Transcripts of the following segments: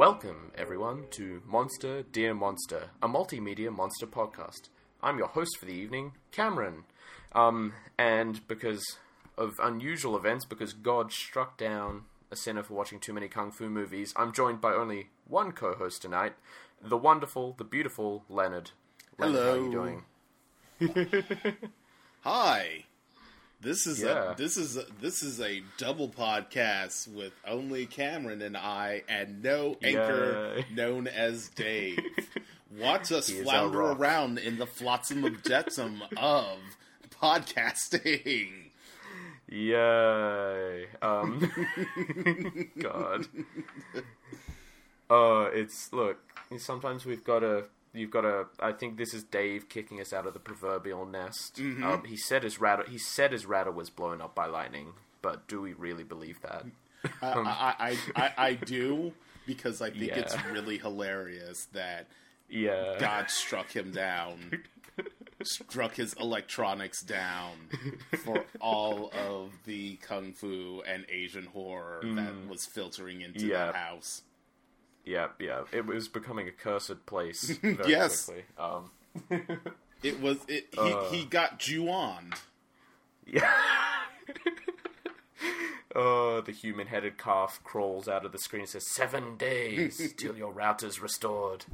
Welcome, everyone, to Monster Dear Monster, a multimedia monster podcast. I'm your host for the evening, Cameron. Um, and because of unusual events, because God struck down a sinner for watching too many kung fu movies, I'm joined by only one co-host tonight, the wonderful, the beautiful Leonard. Leonard How are you doing? Hi. This is yeah. a, this is a, this is a double podcast with only Cameron and I, and no anchor yeah. known as Dave. Watch us flounder around in the flotsam of jetsam of podcasting. Yay! Um, God. Uh, it's look. Sometimes we've got to you've got a. I think this is Dave kicking us out of the proverbial nest. Mm-hmm. Um, he said his rattle. He said his rattle was blown up by lightning, but do we really believe that? um, I, I, I, I, do because I think yeah. it's really hilarious that yeah. God struck him down, struck his electronics down for all of the kung fu and Asian horror mm. that was filtering into yeah. that house. Yeah, yeah. It was becoming a cursed place very yes. quickly. Um, it was. It, he, uh, he got Ju-on. Yeah. oh, the human-headed calf crawls out of the screen and says, Seven days till your router's restored.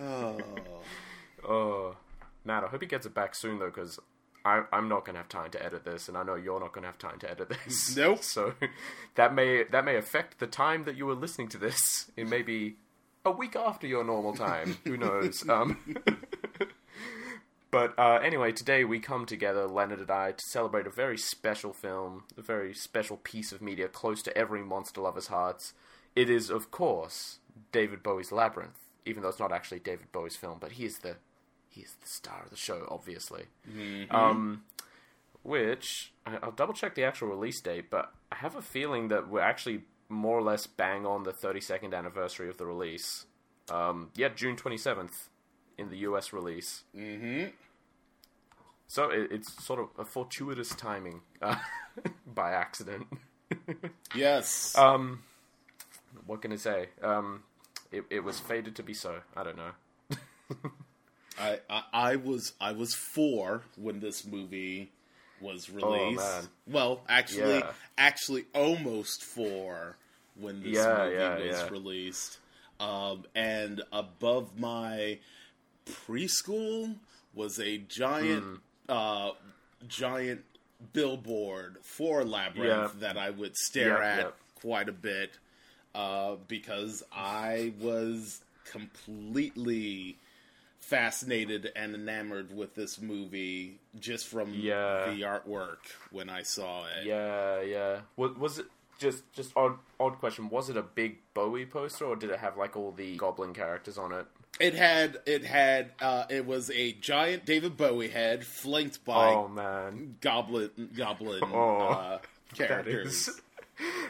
oh. Oh. Matt, I hope he gets it back soon, though, because I, am not going to have time to edit this, and I know you're not going to have time to edit this. Nope. So that may that may affect the time that you were listening to this. It may be a week after your normal time. Who knows? Um, but uh, anyway, today we come together, Leonard and I, to celebrate a very special film, a very special piece of media close to every monster lover's hearts. It is, of course, David Bowie's Labyrinth, even though it's not actually David Bowie's film, but he is the he's the star of the show, obviously. Mm-hmm. Um, which I'll double check the actual release date, but I have a feeling that we're actually more or less bang on the 32nd anniversary of the release. Um, yeah, June 27th in the US release. Mm-hmm. So it, it's sort of a fortuitous timing uh, by accident. yes. Um, what can I say? Um, it, it was fated to be so. I don't know. I, I, I was I was four when this movie was oh, released. Oh, well, actually, yeah. actually, almost four when this yeah, movie yeah, was released. Um, and above my preschool was a giant, mm. uh, giant billboard for Labyrinth that I would stare at quite a bit uh, because I was completely fascinated and enamored with this movie just from yeah. the artwork when I saw it. Yeah, yeah. Was, was it just just odd odd question? Was it a big Bowie poster or did it have like all the Goblin characters on it? It had it had uh, it was a giant David Bowie head flanked by oh man goblin goblin oh, uh, characters.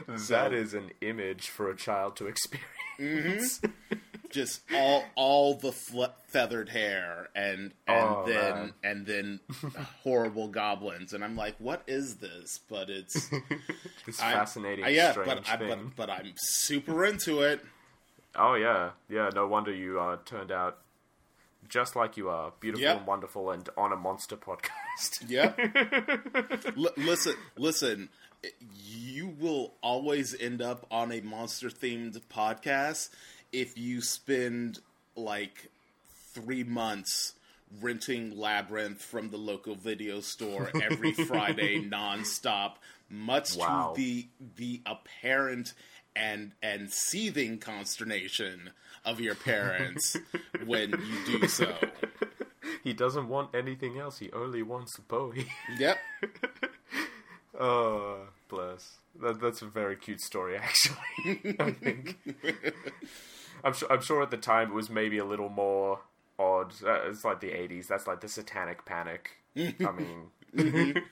That is, so, is an image for a child to experience. Mm-hmm. just all all the feathered hair and and oh, then man. and then horrible goblins. And I'm like what is this? But it's this I, fascinating I, yeah but, I, but but I'm super into it. Oh yeah. Yeah no wonder you uh, turned out just like you are beautiful yep. and wonderful and on a monster podcast. Yeah. L- listen listen you will always end up on a monster themed podcast if you spend like three months renting Labyrinth from the local video store every Friday nonstop, much wow. to the the apparent and and seething consternation of your parents when you do so. He doesn't want anything else. He only wants Bowie. Yep. oh, bless. That, that's a very cute story, actually. I think. I'm sure. I'm sure at the time it was maybe a little more odd. Uh, it's like the '80s. That's like the Satanic Panic. I mean.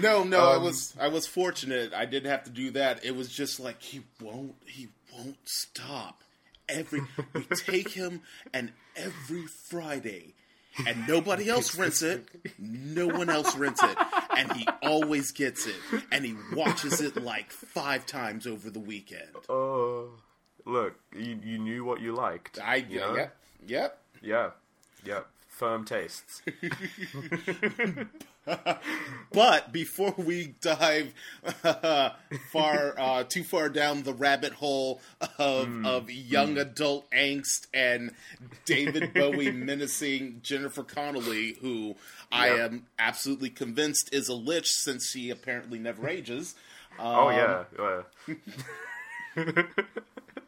no, no, um, I was I was fortunate. I didn't have to do that. It was just like he won't he won't stop. Every we take him and every Friday and nobody else rents it. No one else rents it. and he always gets it, and he watches it like five times over the weekend. Oh, look, you you knew what you liked. I you know? yep yep yeah yep firm tastes. but before we dive uh, far uh, too far down the rabbit hole of mm. of young mm. adult angst and David Bowie menacing Jennifer Connelly, who yep. I am absolutely convinced is a lich since she apparently never ages. Um, oh yeah. Uh.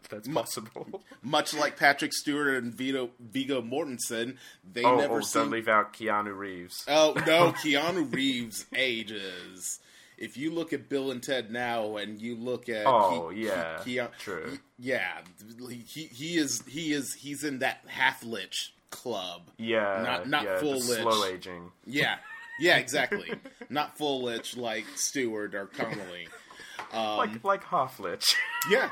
That's possible. Much like Patrick Stewart and Vito, Viggo Mortensen, they oh, never oh, seem... don't leave out Keanu Reeves. Oh no, Keanu Reeves ages. If you look at Bill and Ted now, and you look at oh Ke- yeah, Ke- Keanu, true, yeah, he he is he is he's in that half lich club. Yeah, not not yeah, full lich, slow aging. Yeah, yeah, exactly. not full lich like Stewart or Connelly. Um, like like half lich. Yeah.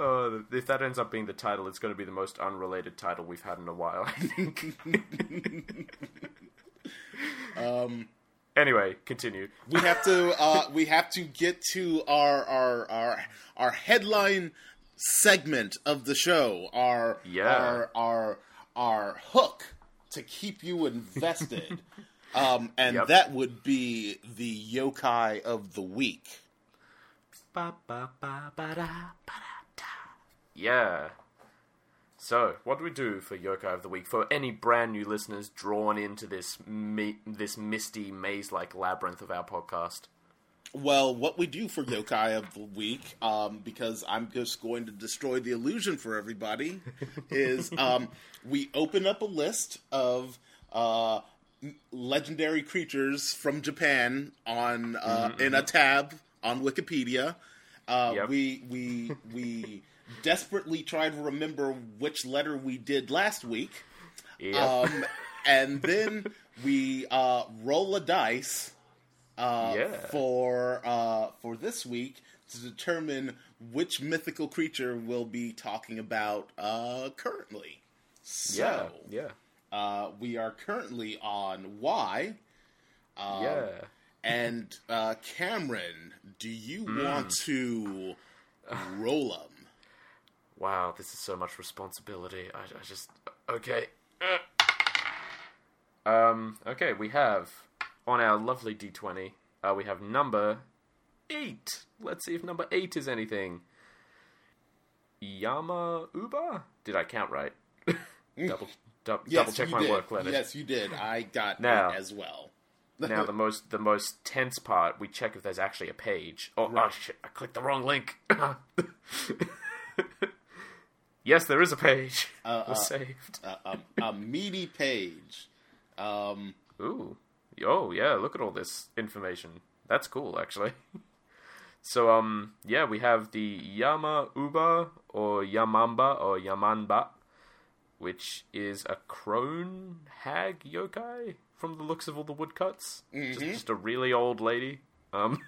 Uh, if that ends up being the title, it's going to be the most unrelated title we've had in a while. I think. um. Anyway, continue. We have to. Uh, we have to get to our our our our headline segment of the show. Our yeah. Our our our hook to keep you invested. um, and yep. that would be the yokai of the week. Ba, ba, ba, yeah. So, what do we do for Yokai of the Week? For any brand new listeners drawn into this mi- this misty maze-like labyrinth of our podcast. Well, what we do for Yokai of the Week, um, because I'm just going to destroy the illusion for everybody, is um, we open up a list of uh, legendary creatures from Japan on uh, mm-hmm. in a tab on Wikipedia. Uh, yep. We we we desperately trying to remember which letter we did last week. Yep. Um, and then we uh, roll a dice uh, yeah. for uh, for this week to determine which mythical creature we'll be talking about uh, currently. So, yeah, yeah. Uh, we are currently on Y. Um, yeah. And uh, Cameron, do you mm. want to roll them? Wow, this is so much responsibility. I, I just okay. Um. Okay, we have on our lovely D twenty. Uh, we have number eight. Let's see if number eight is anything. Yama Uba? Did I count right? double du- yes, double check my did. work letters. Yes, you did. I got now, as well. now the most the most tense part, we check if there's actually a page. Oh, right. oh shit! I clicked the wrong link. Yes, there is a page. Uh, was uh, saved. Uh, a, a, meaty page. Um, Ooh. Oh, yeah, look at all this information. That's cool, actually. so, um, yeah, we have the Yama Uba, or Yamamba, or Yamanba, which is a crone hag yokai from the looks of all the woodcuts. Mm-hmm. Just, just a really old lady. Um,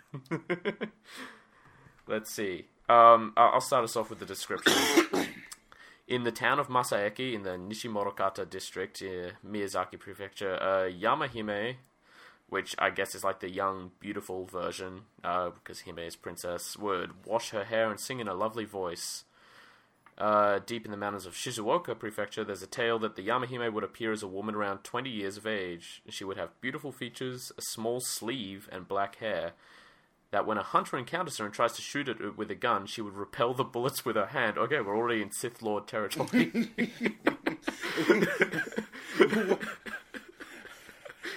let's see. Um, I'll start us off with the description. In the town of Masaeki, in the Nishimurukata district, uh, Miyazaki Prefecture, uh, Yamahime, which I guess is like the young, beautiful version, uh, because Hime is princess, would wash her hair and sing in a lovely voice. Uh, deep in the mountains of Shizuoka Prefecture, there's a tale that the Yamahime would appear as a woman around 20 years of age. She would have beautiful features, a small sleeve, and black hair that when a hunter encounters her and tries to shoot at it with a gun, she would repel the bullets with her hand. Okay, we're already in Sith Lord territory.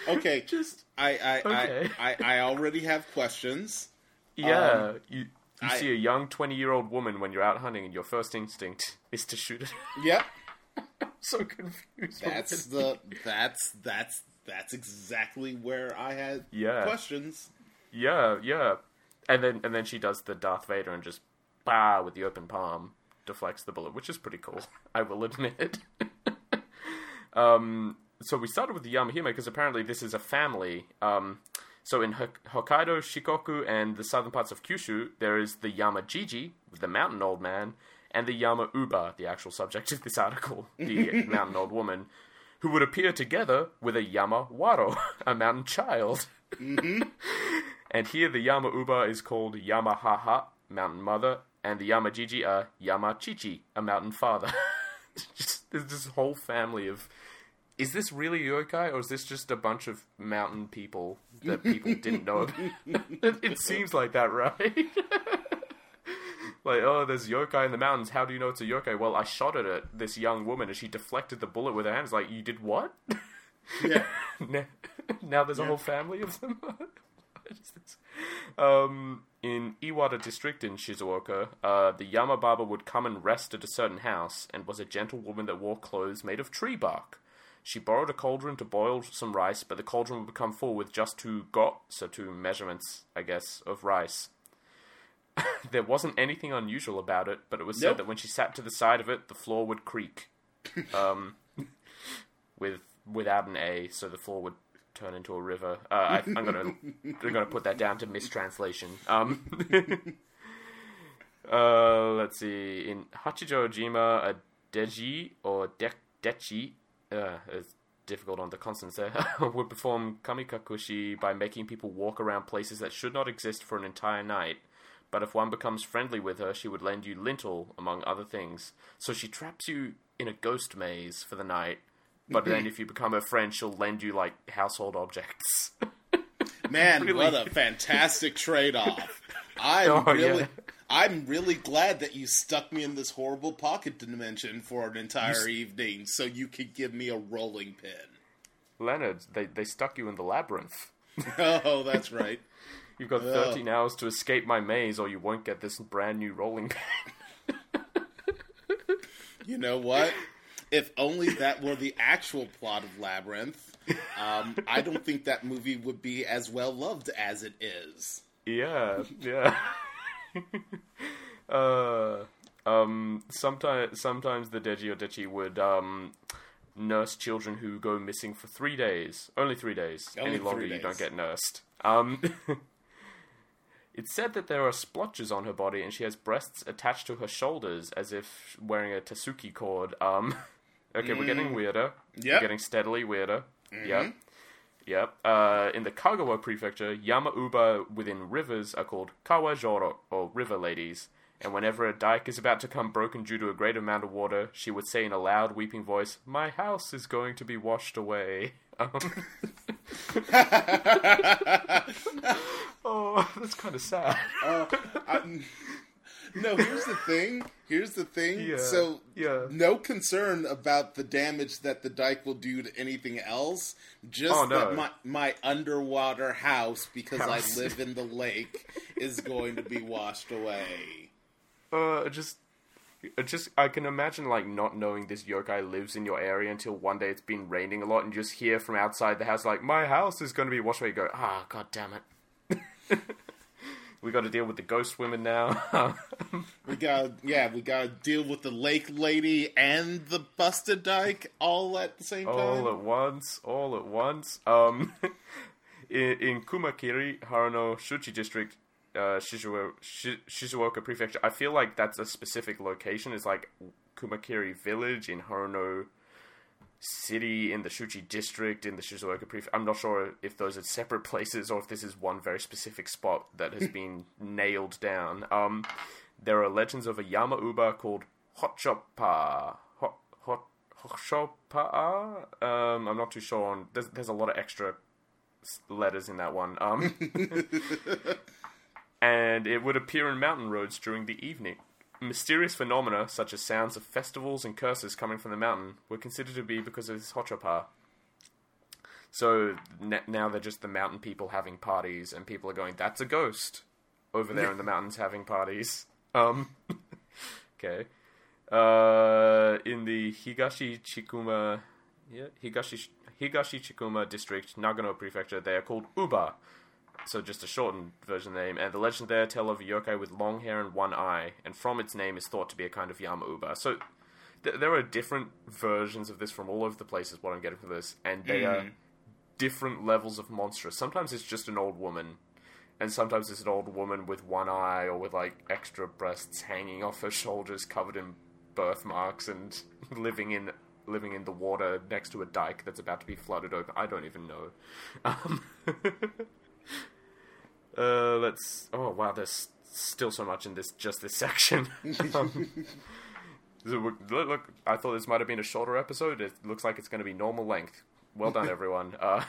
okay, just I I, okay. I, I I already have questions. Yeah, um, you you I, see a young twenty year old woman when you're out hunting, and your first instinct is to shoot it. Yep. so confused. That's the that's that's that's exactly where I had yeah. questions. Yeah, yeah. And then and then she does the Darth Vader and just bah with the open palm deflects the bullet, which is pretty cool. I will admit. um, so we started with the Yamahime because apparently this is a family. Um, so in Hokkaido, Shikoku, and the southern parts of Kyushu, there is the Yamajiji, the mountain old man, and the Yama Uba, the actual subject of this article, the mountain old woman, who would appear together with a Yama Waro, a mountain child. Mm-hmm. And here the Yama Uba is called Yamahaha, mountain mother, and the Yamajiji are Yamachichi, a mountain father. just, there's this whole family of. Is this really yokai, or is this just a bunch of mountain people that people didn't know about? it seems like that, right? like, oh, there's yokai in the mountains. How do you know it's a yokai? Well, I shot it at this young woman, and she deflected the bullet with her hands. Like, you did what? Yeah. now there's yeah. a whole family of them. um, in Iwata district in Shizuoka, uh, the Yamababa would come and rest at a certain house, and was a gentlewoman that wore clothes made of tree bark. She borrowed a cauldron to boil some rice, but the cauldron would become full with just two got, so two measurements, I guess, of rice. there wasn't anything unusual about it, but it was nope. said that when she sat to the side of it, the floor would creak. Um, with without an A, so the floor would turn into a river. Uh, I, am gonna I'm gonna put that down to mistranslation. Um, uh, let's see. In Hachijojima, a deji or de- dechi, uh, it's difficult on the consonants there, would perform kamikakushi by making people walk around places that should not exist for an entire night. But if one becomes friendly with her, she would lend you lintel, among other things. So she traps you in a ghost maze for the night but then mm-hmm. if you become a friend, she'll lend you like household objects. Man, really? what a fantastic trade-off! I'm oh, really, yeah. I'm really glad that you stuck me in this horrible pocket dimension for an entire evening, so you could give me a rolling pin. Leonard, they they stuck you in the labyrinth. oh, that's right. You've got 13 oh. hours to escape my maze, or you won't get this brand new rolling pin. you know what? If only that were the actual plot of Labyrinth, um, I don't think that movie would be as well loved as it is. Yeah, yeah. uh, um, sometimes, sometimes the Deji or Dechi would um, nurse children who go missing for three days. Only three days. Only Any longer, days. you don't get nursed. Um, It's said that there are splotches on her body and she has breasts attached to her shoulders as if wearing a Tasuki cord. Um, Okay, mm. we're getting mm. weirder. Yeah. We're getting steadily weirder. Mm-hmm. Yep. Yep. Uh, in the Kagawa prefecture, Yama Uba within rivers are called Kawajoro, or river ladies. And whenever a dike is about to come broken due to a great amount of water, she would say in a loud, weeping voice, My house is going to be washed away. Um, oh, that's kind of sad. Uh, no, here's the thing. Here's the thing. Yeah, so, yeah. no concern about the damage that the dike will do to anything else. Just oh, no. that my, my underwater house, because house. I live in the lake, is going to be washed away. Uh, just just I can imagine like not knowing this yokai lives in your area until one day it's been raining a lot and you just hear from outside the house like my house is going to be washed away. You go ah oh, god damn it. we got to deal with the ghost women now. we got yeah, we got to deal with the lake lady and the busted dyke all at the same time. All at once, all at once. Um, in, in, Kumakiri, Haruno Shuchi district, uh, Shizuoka, Shizuoka prefecture. I feel like that's a specific location. It's like Kumakiri village in Haruno city in the Shuchi district in the Shizuoka prefecture. I'm not sure if those are separate places or if this is one very specific spot that has been nailed down. Um, there are legends of a Yama Uba called Hochopa. Hot, hot, Hochopa? Um, I'm not too sure on. There's, there's a lot of extra letters in that one. Um, and it would appear in mountain roads during the evening. Mysterious phenomena, such as sounds of festivals and curses coming from the mountain, were considered to be because of this Hochopa. So n- now they're just the mountain people having parties, and people are going, "That's a ghost over there in the mountains having parties." Um, okay. Uh, in the Higashi Chikuma, yeah, Higashi Higashi Chikuma district, Nagano prefecture, they are called Uba, so just a shortened version of the name. And the legend there tell of a yokai with long hair and one eye, and from its name is thought to be a kind of Yama-uba. So th- there are different versions of this from all over the places. What I'm getting from this, and they mm. are different levels of monstrous. Sometimes it's just an old woman, and sometimes it's an old woman with one eye or with like extra breasts hanging off her shoulders, covered in birthmarks, and living in living in the water next to a dike that's about to be flooded open. I don't even know. Um, uh, let's. Oh wow, there's still so much in this just this section. um, look, look, I thought this might have been a shorter episode. It looks like it's going to be normal length. Well done, everyone. Uh,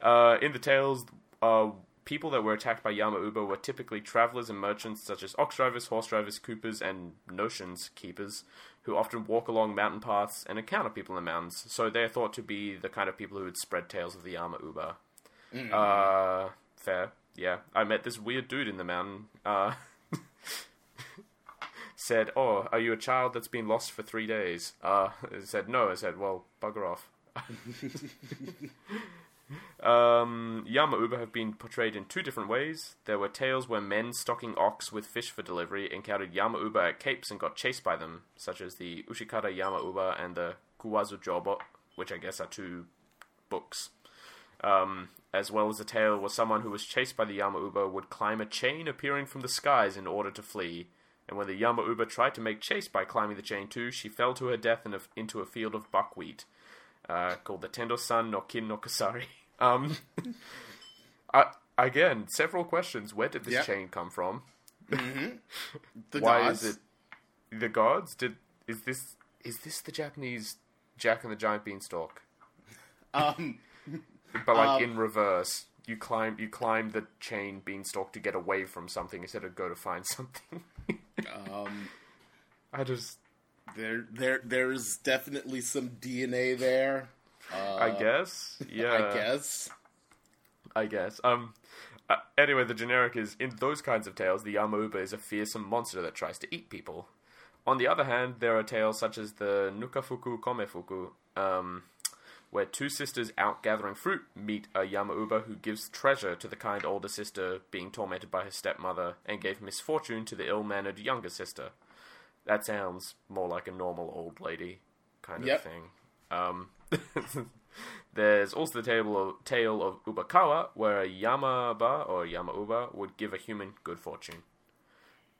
uh, in the tales, uh, people that were attacked by Yama Uba were typically travelers and merchants such as ox drivers, horse drivers, coopers, and notions keepers, who often walk along mountain paths and encounter people in the mountains. So they're thought to be the kind of people who would spread tales of the Yama Uba. Mm. Uh, fair, yeah. I met this weird dude in the mountain. Uh, said, "Oh, are you a child that's been lost for three days?" Uh, said, "No." I said, "Well, bugger off." Um, Yama Uba have been portrayed in two different ways. There were tales where men stocking ox with fish for delivery encountered Yama Uba at capes and got chased by them, such as the Ushikata Yama Uba and the Kuwazu Jobo, which I guess are two books. Um, as well as a tale where someone who was chased by the Yama Uba would climb a chain appearing from the skies in order to flee. And when the Yama Uba tried to make chase by climbing the chain too, she fell to her death in a, into a field of buckwheat, uh, called the Tendo San no Kin no Kasari. Um, I, again, several questions. Where did this yep. chain come from? Mm-hmm. Why gods. is it the gods? Did is this is this the Japanese Jack and the Giant Beanstalk? Um, but like um, in reverse. You climb you climb the chain beanstalk to get away from something instead of go to find something. um, I just there there there's definitely some DNA there. Uh, I guess. Yeah. I guess. I guess. Um. Uh, anyway, the generic is in those kinds of tales, the Yamauba is a fearsome monster that tries to eat people. On the other hand, there are tales such as the Nukafuku Komefuku, um, where two sisters out gathering fruit meet a Yamauba who gives treasure to the kind older sister being tormented by her stepmother and gave misfortune to the ill mannered younger sister. That sounds more like a normal old lady kind yep. of thing. Um, There's also the tale of, tale of Ubakawa, where a Yamaba or Yamauba would give a human good fortune.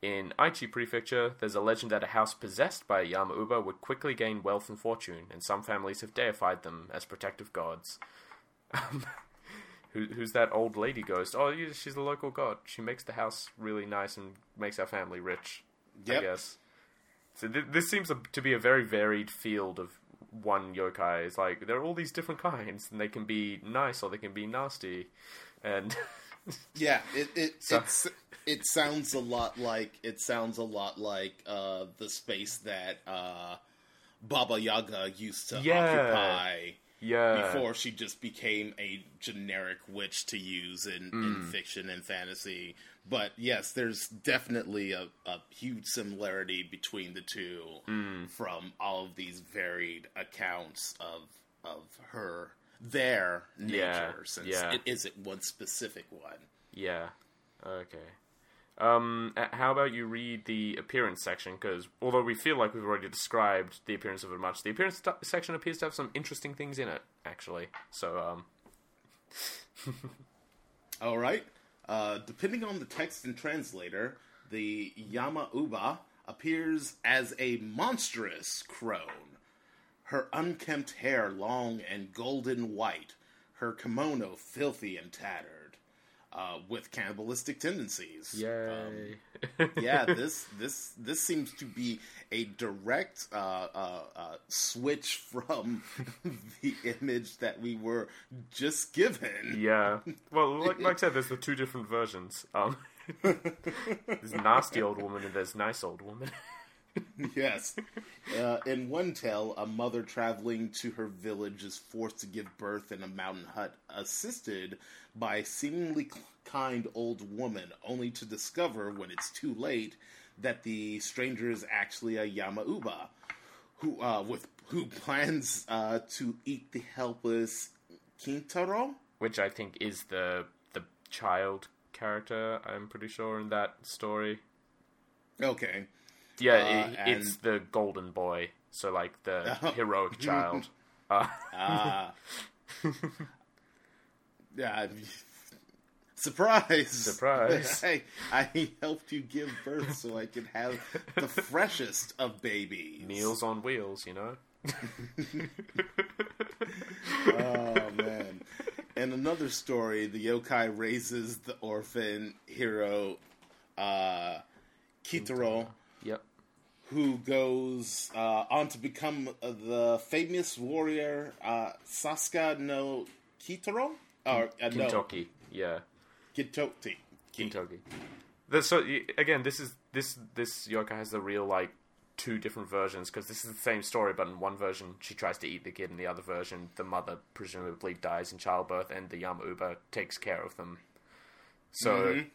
In Aichi Prefecture, there's a legend that a house possessed by a Yamauba would quickly gain wealth and fortune, and some families have deified them as protective gods. Um, who, who's that old lady ghost? Oh, she's the local god. She makes the house really nice and makes our family rich. Yep. I guess. So th- this seems to be a very varied field of one yokai is like there are all these different kinds, and they can be nice or they can be nasty, and yeah, it it so. it sounds a lot like it sounds a lot like uh, the space that uh, Baba Yaga used to yeah. occupy. Yeah. Before she just became a generic witch to use in, mm. in fiction and fantasy, but yes, there's definitely a, a huge similarity between the two mm. from all of these varied accounts of of her their nature yeah, since yeah. it isn't one specific one. Yeah. Okay. Um, how about you read the appearance section? Because although we feel like we've already described the appearance of it much, the appearance t- section appears to have some interesting things in it, actually. So, um. All right. Uh, depending on the text and translator, the Yama Uba appears as a monstrous crone. Her unkempt hair long and golden white, her kimono filthy and tattered, uh, with cannibalistic tendencies. Yay! Um, yeah, this this this seems to be a direct uh, uh, uh, switch from the image that we were just given. Yeah. Well, like, like I said, there's the two different versions. Um, there's nasty old woman and there's nice old woman. yes. Uh, in one tale, a mother traveling to her village is forced to give birth in a mountain hut, assisted by a seemingly kind old woman, only to discover when it's too late that the stranger is actually a Yamauba who uh, with who plans uh, to eat the helpless Kintaro, which I think is the the child character. I'm pretty sure in that story. Okay. Yeah, uh, it, it's the golden boy. So like the heroic child. Uh. Ah. yeah, Surprise! Surprise! I, I helped you give birth so I could have the freshest of babies. Meals on wheels, you know. oh man! In another story, the yokai raises the orphan hero uh, Kintaro. Who goes uh, on to become the famous warrior uh, Sasuke no Kitaro? Or, uh, Kintoki. No. Yeah. Kintoki. Kintoki. So again, this is this this yokai has the real like two different versions because this is the same story, but in one version she tries to eat the kid, in the other version the mother presumably dies in childbirth, and the Yama-uba takes care of them. So, mm-hmm.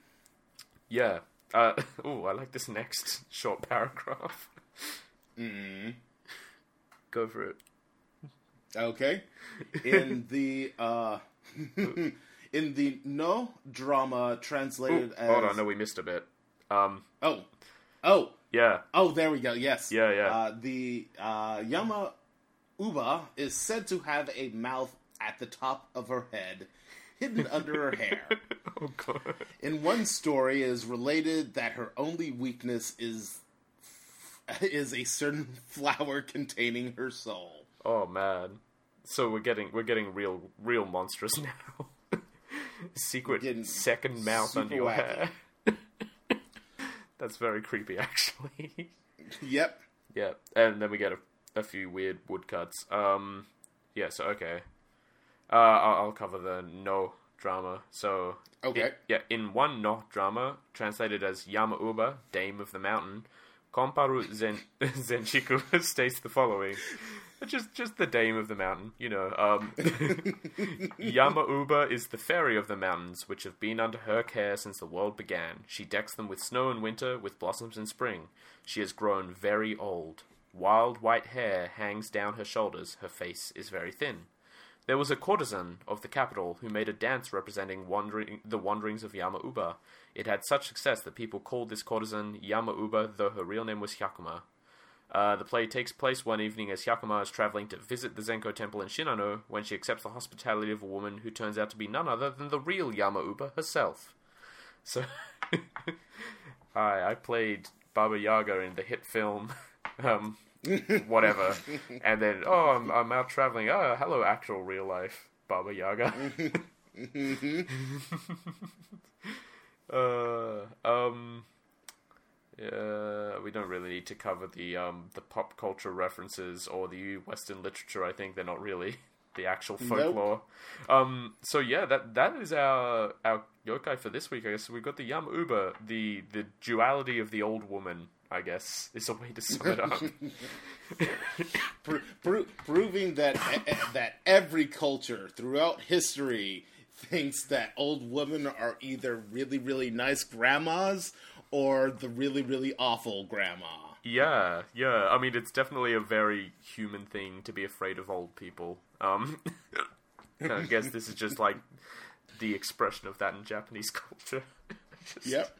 yeah. Uh, oh, I like this next short paragraph. mm Go for it. Okay. In the uh, in the Noh drama translated Ooh, as hold on, no, we missed a bit. Um, oh, oh, yeah. Oh, there we go. Yes. Yeah, yeah. Uh, the uh, Yama Uba is said to have a mouth at the top of her head, hidden under her hair. oh god. In one story, it is related that her only weakness is is a certain flower containing her soul. Oh man. So we're getting we're getting real real monstrous now. Secret second mouth under your wacky. hair. That's very creepy, actually. yep. Yeah, and then we get a, a few weird woodcuts. Um, yeah, so okay. Uh, I'll, I'll cover the Noh drama. So okay, it, yeah, in one Noh drama translated as Yama Uba, Dame of the Mountain, Komparu Zen Zenchiku states the following: just just the dame of the mountain, you know. Um, Yama-uba is the fairy of the mountains, which have been under her care since the world began. She decks them with snow in winter, with blossoms in spring. She has grown very old. Wild white hair hangs down her shoulders. Her face is very thin. There was a courtesan of the capital who made a dance representing wandering, the wanderings of Yama-uba. It had such success that people called this courtesan Yama-uba, though her real name was Hyakuma. Uh, the play takes place one evening as Hyakuma is traveling to visit the Zenko temple in Shinano when she accepts the hospitality of a woman who turns out to be none other than the real Yama-uba herself. So, hi, I played Baba Yaga in the hit film, um, whatever, and then oh, I'm, I'm out traveling. Oh, hello, actual real life Baba Yaga. uh, um. Yeah, we don't really need to cover the um, the pop culture references or the Western literature. I think they're not really the actual folklore. Nope. Um, so yeah, that that is our our yokai for this week. I guess we've got the Yama Uba, the the duality of the old woman. I guess is a way to sum it up. Pro- pro- proving that that every culture throughout history thinks that old women are either really really nice grandmas or the really really awful grandma. Yeah, yeah. I mean, it's definitely a very human thing to be afraid of old people. Um, I guess this is just like the expression of that in Japanese culture. Yep.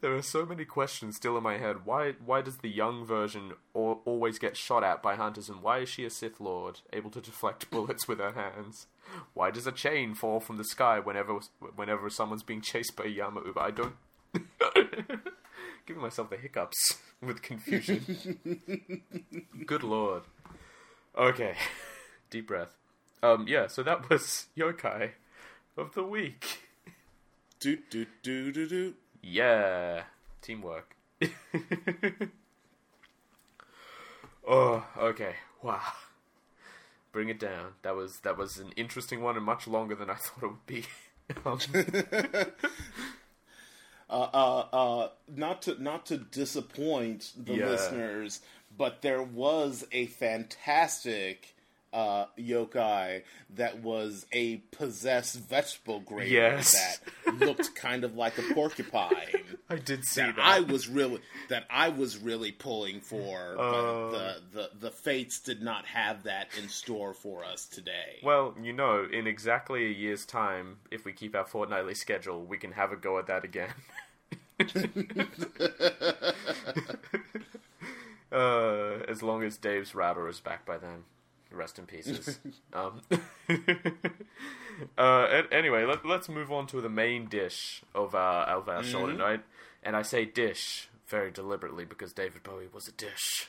There are so many questions still in my head. Why why does the young version always get shot at by hunters, and why is she a Sith Lord, able to deflect bullets with her hands? Why does a chain fall from the sky whenever whenever someone's being chased by a Yama-uba? I don't Giving myself the hiccups with confusion. Good lord. Okay. Deep breath. Um, yeah, so that was Yokai of the week. Do do do do do. Yeah. Teamwork. oh, okay. Wow. Bring it down. That was that was an interesting one and much longer than I thought it would be. Um, uh, uh, uh, not to not to disappoint the yeah. listeners, but there was a fantastic uh, yokai that was a possessed vegetable grater yes. that looked kind of like a porcupine. I did see that, that. I was really that I was really pulling for, but uh, the, the the fates did not have that in store for us today. Well, you know, in exactly a year's time, if we keep our fortnightly schedule, we can have a go at that again. uh, as long as Dave's router is back by then. Rest in pieces. um, uh, anyway, let, us move on to the main dish of uh, Alvar mm-hmm. Shoulder Night. And I say dish very deliberately because David Bowie was a dish.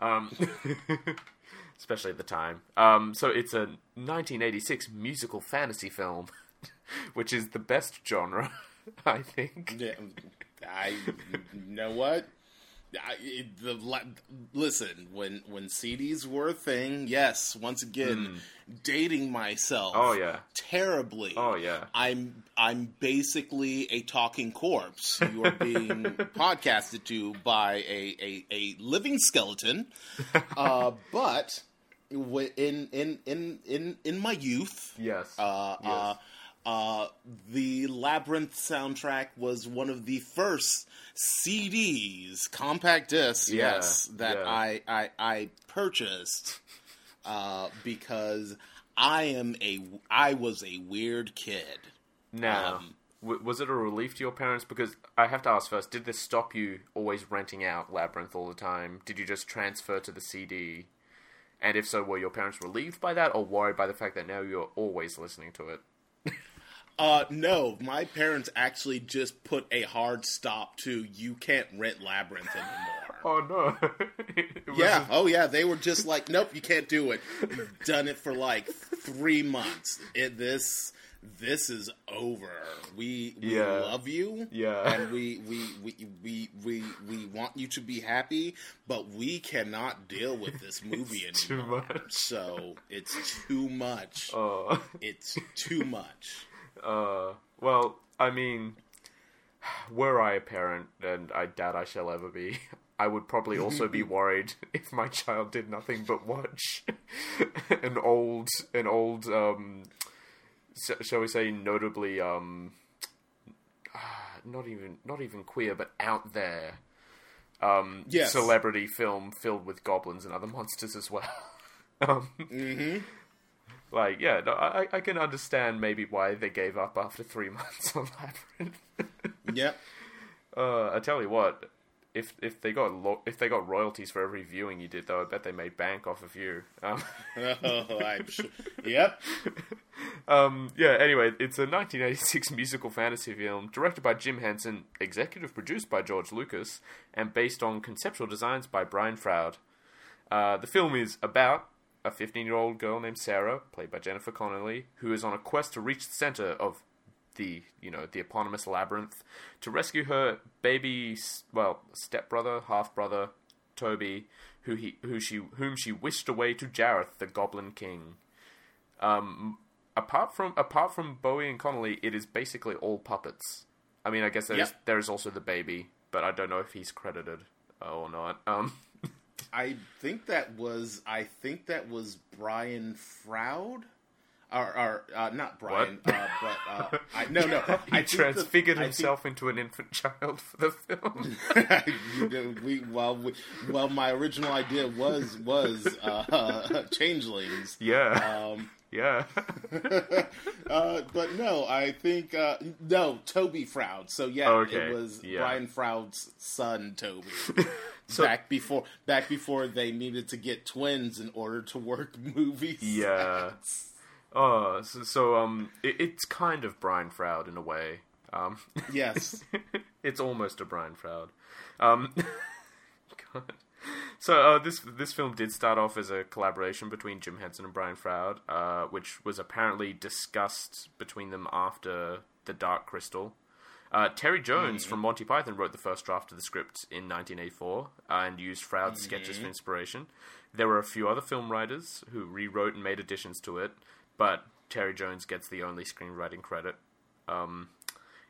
Um, especially at the time. Um, so it's a 1986 musical fantasy film, which is the best genre, I think. Yeah, I you know what. I, the listen when when CDs were a thing. Yes, once again, mm. dating myself. Oh yeah, terribly. Oh yeah. I'm I'm basically a talking corpse. You are being podcasted to by a a, a living skeleton. Uh, but in in in in in my youth, yes, uh, yes. Uh, uh, the Labyrinth soundtrack was one of the first CDs, compact discs, yeah, yes, that yeah. I, I I purchased uh, because I am a I was a weird kid. Now, um, w- was it a relief to your parents? Because I have to ask first: Did this stop you always renting out Labyrinth all the time? Did you just transfer to the CD? And if so, were your parents relieved by that, or worried by the fact that now you're always listening to it? Uh, no, my parents actually just put a hard stop to you can't rent Labyrinth anymore. oh no. yeah. Oh yeah. They were just like, nope, you can't do it. You've done it for like three months. It, this this is over. We we yeah. love you. Yeah. And we, we we we we we want you to be happy, but we cannot deal with this movie anymore. too much. So it's too much. Oh. It's too much. Uh, well, I mean, were I a parent, and I doubt I shall ever be, I would probably also be worried if my child did nothing but watch an old, an old, um, shall we say, notably, um, not even, not even queer, but out there, um, yes. celebrity film filled with goblins and other monsters as well. um, mm-hmm. Like, yeah, no, I, I can understand maybe why they gave up after three months on Labyrinth. yep. Uh, I tell you what, if if they got lo- if they got royalties for every viewing you did, though, I bet they made bank off of you. Um, oh, I'm sure. Yep. um, yeah. Anyway, it's a 1986 musical fantasy film directed by Jim Henson, executive produced by George Lucas, and based on conceptual designs by Brian Froud. Uh, the film is about a 15 year old girl named Sarah, played by Jennifer Connelly, who is on a quest to reach the center of the you know the eponymous labyrinth to rescue her baby well stepbrother half brother Toby who he who she whom she wished away to Jareth the Goblin King. Um, apart from apart from Bowie and Connelly, it is basically all puppets. I mean, I guess there's yep. there is also the baby, but I don't know if he's credited or not. Um, I think that was I think that was Brian Froud. Or, or uh, not Brian, uh, but uh, I, no, no. he I transfigured the, himself think, into an infant child for the film. we, well, we, well, my original idea was was uh, changelings. Yeah. Um, yeah. uh, but no, I think uh, no Toby Froud. So yeah, okay. it was yeah. Brian Froud's son, Toby. So, back before back before they needed to get twins in order to work movies. Yeah. Oh, so, so um, it, it's kind of Brian Froud in a way. Um, yes, it's almost a Brian Froud. Um, God. So uh, this this film did start off as a collaboration between Jim Henson and Brian Froud, uh, which was apparently discussed between them after The Dark Crystal. Uh, Terry Jones mm-hmm. from Monty Python wrote the first draft of the script in 1984 uh, and used Froud's mm-hmm. sketches for inspiration. There were a few other film writers who rewrote and made additions to it, but Terry Jones gets the only screenwriting credit. Um,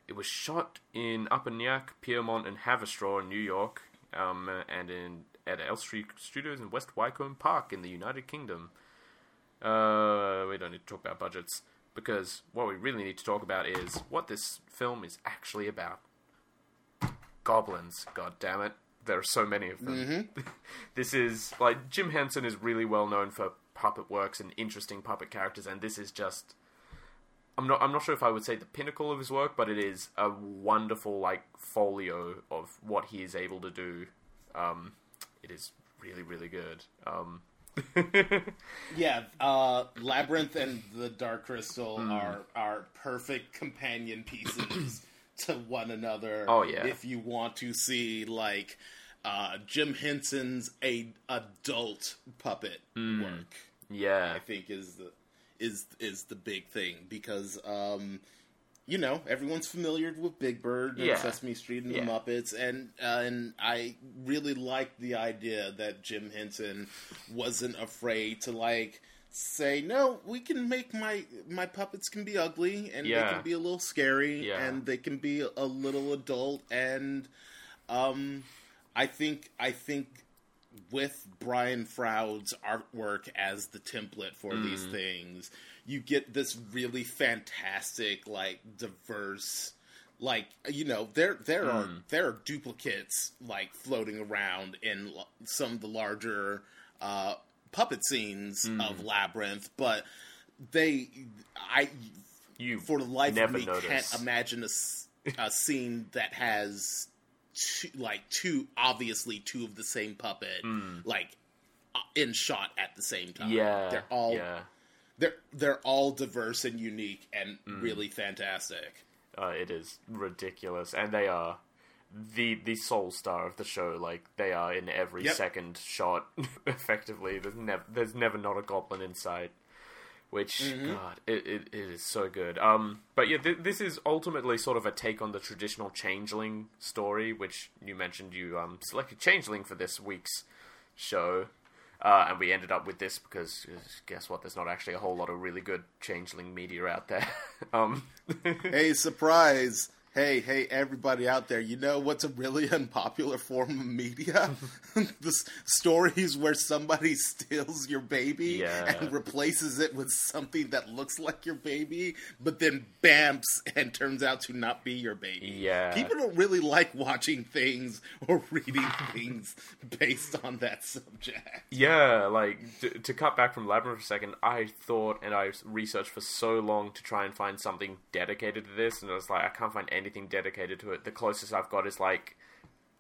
it was shot in Upper Nyack, Piermont, and Haverstraw in New York, um, and in at Elstree Studios in West Wycombe Park in the United Kingdom. Uh, we don't need to talk about budgets because what we really need to talk about is what this film is actually about. Goblins, god damn it. There are so many of them. Mm-hmm. this is like Jim Henson is really well known for puppet works and interesting puppet characters, and this is just I'm not I'm not sure if I would say the pinnacle of his work, but it is a wonderful like folio of what he is able to do. Um, it is really really good. Um, yeah, uh, Labyrinth and the Dark Crystal mm. are are perfect companion pieces to one another. Oh yeah. If you want to see like uh, Jim Henson's a adult puppet mm. work. Yeah, I think is the is is the big thing because um, you know everyone's familiar with Big Bird and yeah. Sesame Street and yeah. the Muppets, and uh, and I really like the idea that Jim Henson wasn't afraid to like say no we can make my my puppets can be ugly and yeah. they can be a little scary and they can be a little adult and um i think i think with brian froud's artwork as the template for mm. these things you get this really fantastic like diverse like you know there there mm. are there are duplicates like floating around in some of the larger uh puppet scenes mm. of Labyrinth, but they, I, you for the life of me notice. can't imagine a, a scene that has two, like two, obviously two of the same puppet, mm. like uh, in shot at the same time. Yeah, they're all yeah. They're they're all diverse and unique and mm. really fantastic. Uh, it is ridiculous, and they are the the sole star of the show. Like they are in every yep. second shot. effectively, there's never there's never not a goblin in sight. Which mm-hmm. God, it, it, it is so good. Um, but yeah, th- this is ultimately sort of a take on the traditional changeling story, which you mentioned you um selected changeling for this week's show. Uh, and we ended up with this because guess what? There's not actually a whole lot of really good changeling media out there. um, hey, surprise! Hey, hey, everybody out there, you know what's a really unpopular form of media? the stories where somebody steals your baby yeah. and replaces it with something that looks like your baby, but then bamps and turns out to not be your baby. Yeah. People don't really like watching things or reading things based on that subject. Yeah, like, to, to cut back from Labyrinth for a second, I thought and I researched for so long to try and find something dedicated to this, and I was like, I can't find any anything dedicated to it. The closest I've got is like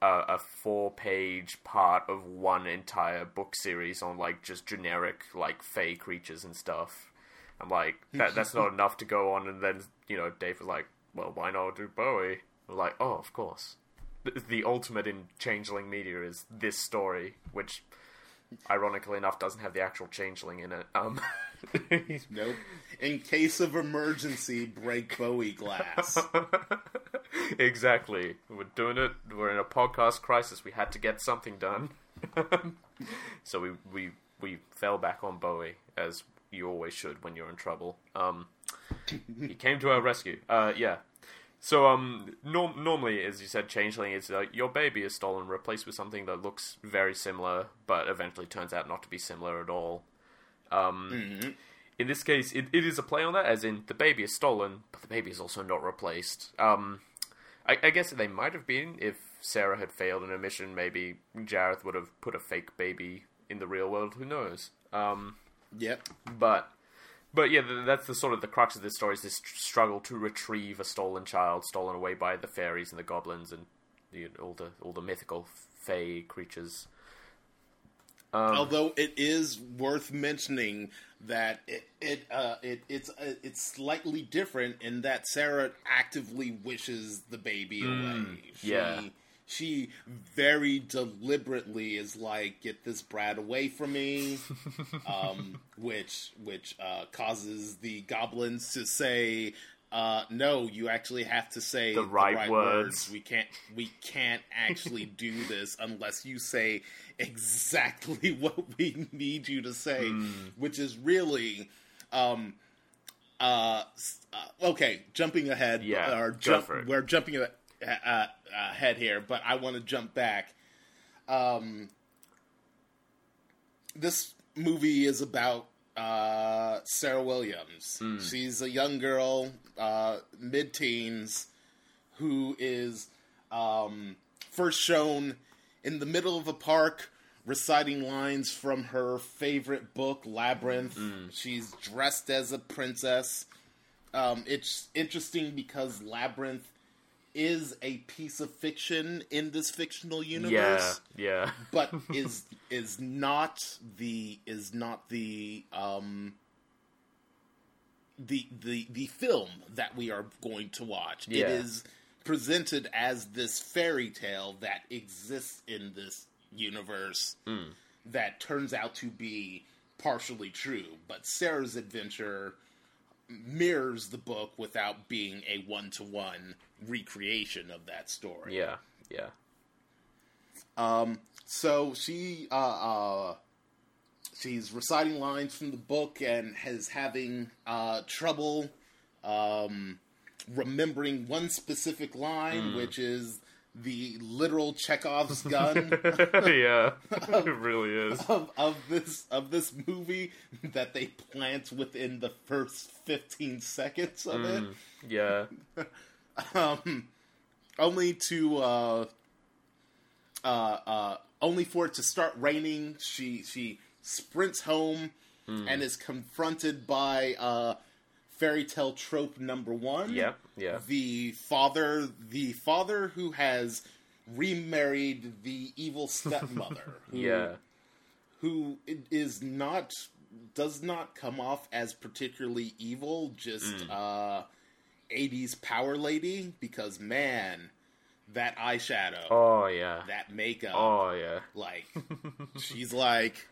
a, a four page part of one entire book series on like just generic like fey creatures and stuff. I'm like that that's not enough to go on. And then you know Dave was like, well, why not do Bowie? I'm like, oh, of course. The, the ultimate in changeling media is this story, which ironically enough doesn't have the actual changeling in it. Um, nope. In case of emergency, break Bowie glass. exactly. We're doing it. We're in a podcast crisis. We had to get something done. so we, we we fell back on Bowie as you always should when you're in trouble. Um, he came to our rescue. Uh, yeah. So um, norm- normally, as you said, changeling is uh, your baby is stolen, replaced with something that looks very similar, but eventually turns out not to be similar at all. Um, mm-hmm. In this case, it, it is a play on that, as in the baby is stolen, but the baby is also not replaced. Um, I, I guess they might have been if Sarah had failed in her mission. Maybe Jareth would have put a fake baby in the real world. Who knows? Um, yep. But but yeah, that's the sort of the crux of this story is this struggle to retrieve a stolen child, stolen away by the fairies and the goblins and the, all the all the mythical fey creatures. Um, Although it is worth mentioning that it it uh, it it's uh, it's slightly different in that Sarah actively wishes the baby mm, away. She, yeah. She very deliberately is like, "Get this brat away from me," um, which which uh, causes the goblins to say, uh, no, you actually have to say the right, the right words. words. We can't we can't actually do this unless you say exactly what we need you to say, mm. which is really um uh, uh, okay, jumping ahead yeah, or jump we're jumping uh, ahead here, but I want to jump back. Um this movie is about uh, Sarah Williams. Mm. She's a young girl, uh, mid teens, who is um, first shown in the middle of a park reciting lines from her favorite book, Labyrinth. Mm. She's dressed as a princess. Um, it's interesting because Labyrinth is a piece of fiction in this fictional universe. Yeah, yeah. but is is not the is not the um the the the film that we are going to watch. Yeah. It is presented as this fairy tale that exists in this universe mm. that turns out to be partially true. But Sarah's adventure mirrors the book without being a one to one recreation of that story. Yeah, yeah. Um, so she uh, uh, she's reciting lines from the book and has having uh, trouble um, remembering one specific line, mm. which is the literal Chekhov's gun. yeah, of, it really is of, of, this of this movie that they plant within the first fifteen seconds of mm, it. Yeah, um, only to uh, uh, uh, only for it to start raining. She she sprints home mm. and is confronted by uh, fairy tale trope number one. Yeah, yeah. The father, the father who has remarried the evil stepmother. who, yeah, who is not does not come off as particularly evil. Just mm. uh, 80s power lady because man that eyeshadow. Oh yeah. That makeup. Oh yeah. Like she's like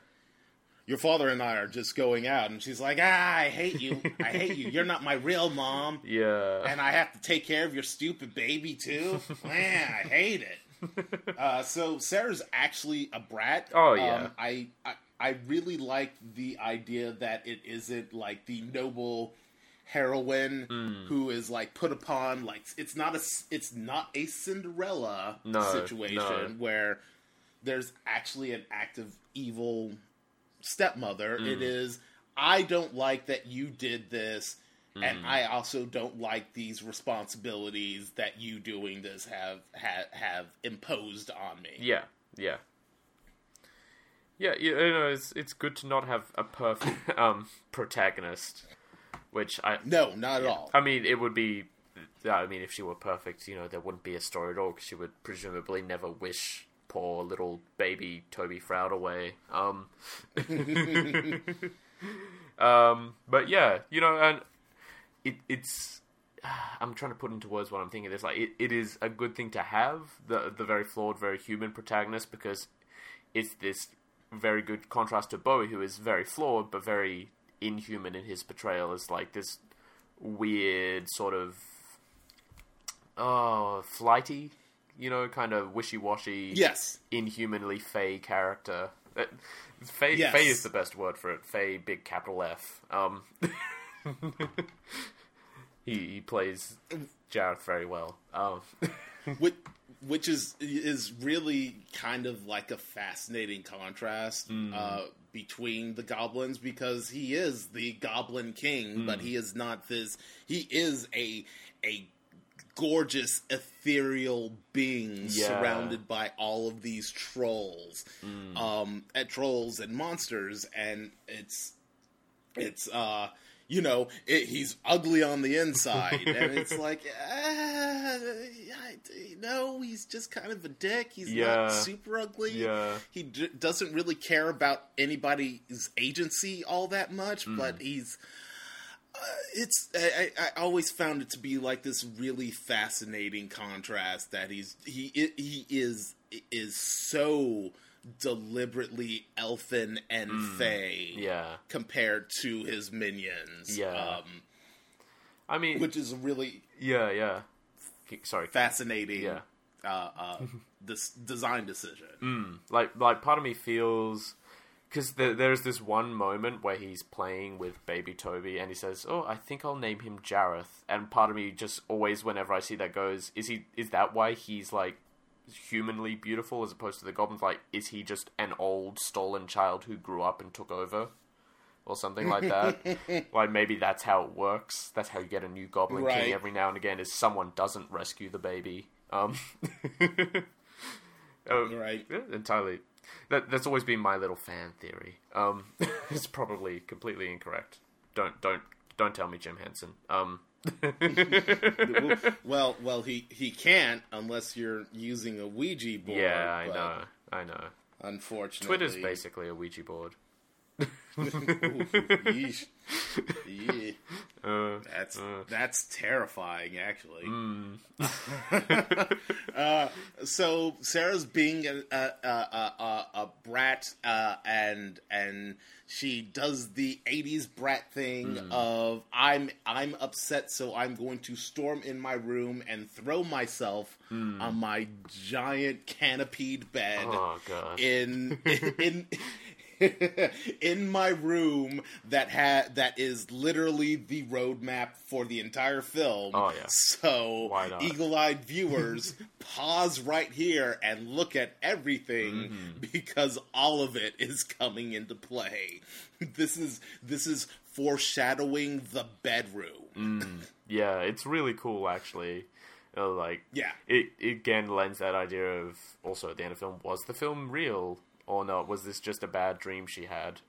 your father and I are just going out, and she's like, ah, I hate you. I hate you. You're not my real mom. Yeah. And I have to take care of your stupid baby, too. Man, I hate it. Uh, so Sarah's actually a brat. Oh, yeah. Um, I, I, I really like the idea that it isn't like the noble heroine mm. who is like put upon like it's not a it's not a Cinderella no, situation no. where there's actually an active evil stepmother. Mm. It is I don't like that you did this, mm. and I also don't like these responsibilities that you doing this have have, have imposed on me. Yeah, yeah. Yeah, you know, it's it's good to not have a perfect um, protagonist, which I no, not at all. I mean, it would be. I mean, if she were perfect, you know, there wouldn't be a story at all because she would presumably never wish poor little baby Toby Froud away. Um, um, but yeah, you know, and it, it's. I'm trying to put into words what I'm thinking. It's like it, it is a good thing to have the the very flawed, very human protagonist because it's this very good contrast to Bowie, who is very flawed but very inhuman in his portrayal as like this weird sort of oh flighty you know, kind of wishy washy, yes, inhumanly fey character. Uh, fey, yes. fey is the best word for it. Fey, big capital F. Um, he, he plays Jareth very well. Um, which, which is is really kind of like a fascinating contrast mm. uh, between the goblins because he is the Goblin King, mm. but he is not this. He is a a gorgeous ethereal beings yeah. surrounded by all of these trolls mm. um at trolls and monsters and it's it's uh you know it, he's ugly on the inside and it's like uh, no he's just kind of a dick he's yeah. not super ugly yeah. he d- doesn't really care about anybody's agency all that much mm. but he's it's I, I, always found it to be like this really fascinating contrast that he's he he is is so deliberately elfin and mm, fey yeah. compared to his minions. Yeah. Um, I mean which is really yeah yeah. Sorry. fascinating yeah. uh, uh, this design decision. Mm, like like part of me feels because there, there's this one moment where he's playing with baby Toby and he says, "Oh, I think I'll name him Jareth." And part of me just always, whenever I see that, goes, "Is he? Is that why he's like humanly beautiful as opposed to the goblins? Like, is he just an old stolen child who grew up and took over?" Or something like that. like maybe that's how it works. That's how you get a new Goblin right. King every now and again. Is someone doesn't rescue the baby. Um, um right. Entirely that that's always been my little fan theory. Um, it's probably completely incorrect. Don't don't don't tell me Jim Henson. Um. well, well, he he can't unless you're using a Ouija board. Yeah, I know, I know. Unfortunately, Twitter's basically a Ouija board. yeah. Uh, that's uh. that's terrifying, actually. Mm. uh, so Sarah's being a a, a, a, a brat, uh, and and she does the '80s brat thing mm. of I'm I'm upset, so I'm going to storm in my room and throw myself mm. on my giant canopied bed oh, in in in my room that had that is literally the roadmap for the entire film. Oh yeah. So eagle-eyed viewers, pause right here and look at everything mm-hmm. because all of it is coming into play. This is this is foreshadowing the bedroom. Mm, yeah, it's really cool actually. Uh, like yeah, it, it again lends that idea of also at the end of the film was the film real or not? Was this just a bad dream she had?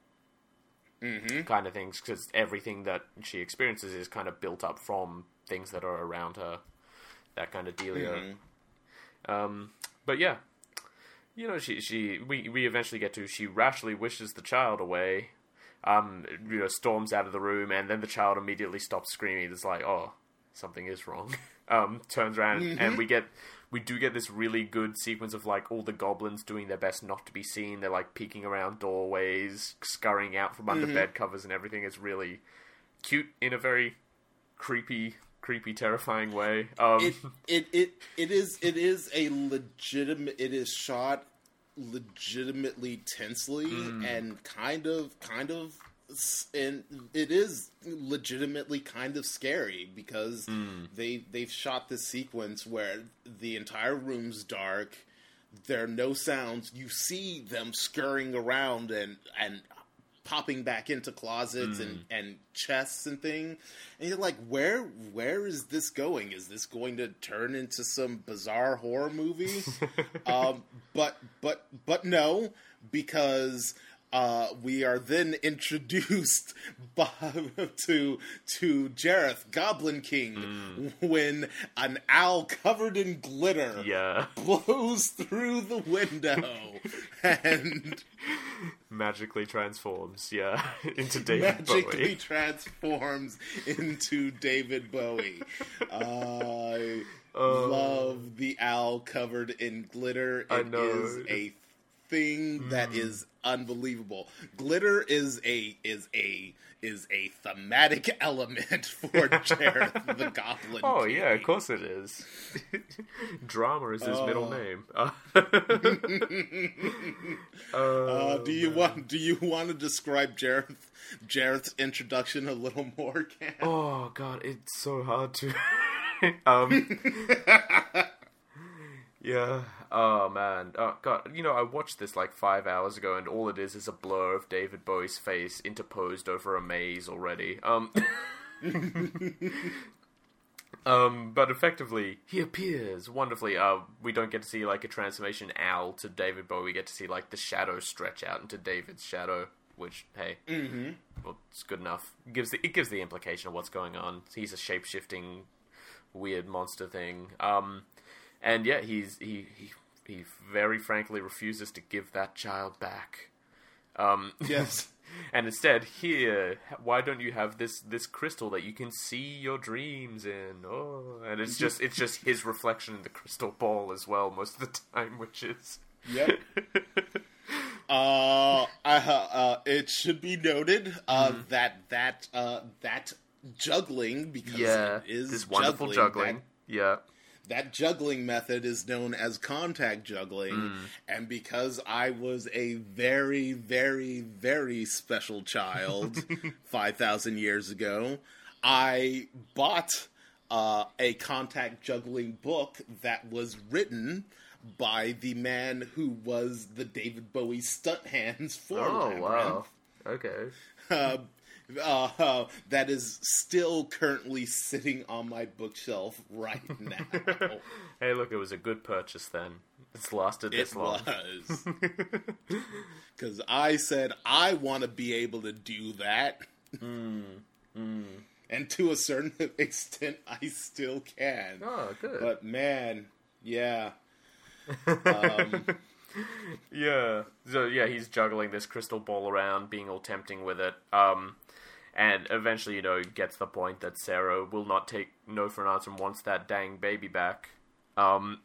Mm-hmm. Kind of things, because everything that she experiences is kind of built up from things that are around her. That kind of dealio. Mm-hmm. Um, but yeah, you know, she she we we eventually get to she rashly wishes the child away. Um, you know, storms out of the room, and then the child immediately stops screaming. It's like, oh, something is wrong. um, turns around, mm-hmm. and we get we do get this really good sequence of like all the goblins doing their best not to be seen. They're like peeking around doorways, scurrying out from under mm-hmm. bed covers, and everything is really cute in a very creepy, creepy, terrifying way. Um, it, it it it is it is a legitimate. It is shot legitimately tensely mm. and kind of kind of and it is legitimately kind of scary because mm. they they've shot this sequence where the entire room's dark there are no sounds you see them scurrying around and and popping back into closets mm. and hmm. and chests and thing and you're like where where is this going is this going to turn into some bizarre horror movie um but but but no because uh, we are then introduced by, to to Jareth, Goblin King, mm. when an owl covered in glitter yeah. blows through the window and magically transforms, yeah, into David magically Bowie. transforms into David Bowie. I uh, love the owl covered in glitter. It is a thing mm. that is unbelievable. Glitter is a is a is a thematic element for Jareth the Goblin. Oh King. yeah, of course it is. Drama is his uh, middle name. Uh, uh, do you man. want do you want to describe Jareth Jareth's introduction a little more? Cam? Oh god, it's so hard to. um, yeah. Oh man. Oh god. You know, I watched this like five hours ago, and all it is is a blur of David Bowie's face interposed over a maze already. Um. um, but effectively, he appears wonderfully. Uh, we don't get to see like a transformation owl to David Bowie. We get to see like the shadow stretch out into David's shadow, which hey, mm-hmm. well, it's good enough. It gives the it gives the implication of what's going on. He's a shape shifting, weird monster thing. Um, and yeah, he's he, he he very frankly refuses to give that child back. Um, yes. and instead, here, why don't you have this this crystal that you can see your dreams in? Oh, and it's just it's just his reflection in the crystal ball as well most of the time, which is yep. uh, uh, uh, it should be noted uh, mm. that that uh, that juggling because yeah, it is this wonderful juggling. juggling. That, yeah that juggling method is known as contact juggling. Mm. And because I was a very, very, very special child 5,000 years ago, I bought uh, a contact juggling book that was written by the man who was the David Bowie stunt hands for Oh, Labyrinth. wow. Okay. Uh, uh, that is still currently sitting on my bookshelf right now. hey, look, it was a good purchase then. It's lasted this it long. was. Because I said I want to be able to do that. Mm, mm. And to a certain extent, I still can. Oh, good. But man, yeah. Um, yeah. So yeah, he's juggling this crystal ball around, being all tempting with it. Um, and eventually, you know, gets the point that Sarah will not take no for an answer and wants that dang baby back. Um,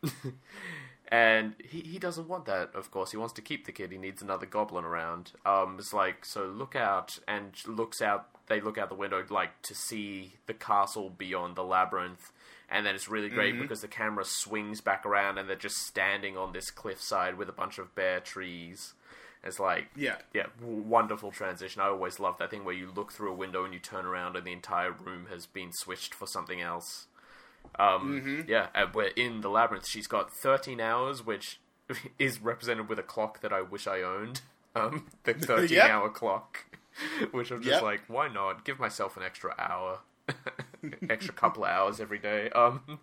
and he, he doesn't want that, of course. He wants to keep the kid. He needs another goblin around. Um, it's like, so look out, and looks out, they look out the window, like, to see the castle beyond the labyrinth. And then it's really great mm-hmm. because the camera swings back around and they're just standing on this cliffside with a bunch of bare trees. It's like, yeah, yeah, wonderful transition. I always love that thing where you look through a window and you turn around and the entire room has been switched for something else. Um, mm-hmm. Yeah, and we're in the labyrinth. She's got 13 hours, which is represented with a clock that I wish I owned. Um, the 13 yep. hour clock, which I'm just yep. like, why not? Give myself an extra hour, extra couple of hours every day. Um,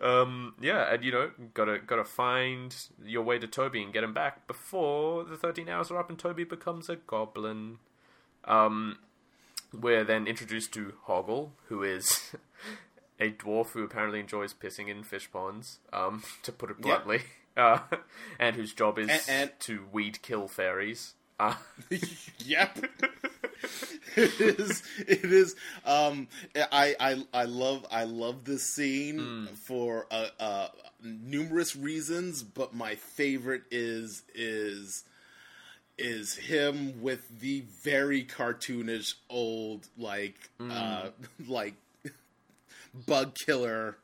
um, yeah, and you know, gotta gotta find your way to Toby and get him back before the 13 hours are up and Toby becomes a goblin. Um, we're then introduced to Hoggle, who is a dwarf who apparently enjoys pissing in fish ponds, um, to put it bluntly, uh, and whose job is and, and... to weed kill fairies. Uh, yep. it is. It is. Um, I, I I love I love this scene mm. for uh, uh, numerous reasons, but my favorite is is is him with the very cartoonish old like mm. uh like bug killer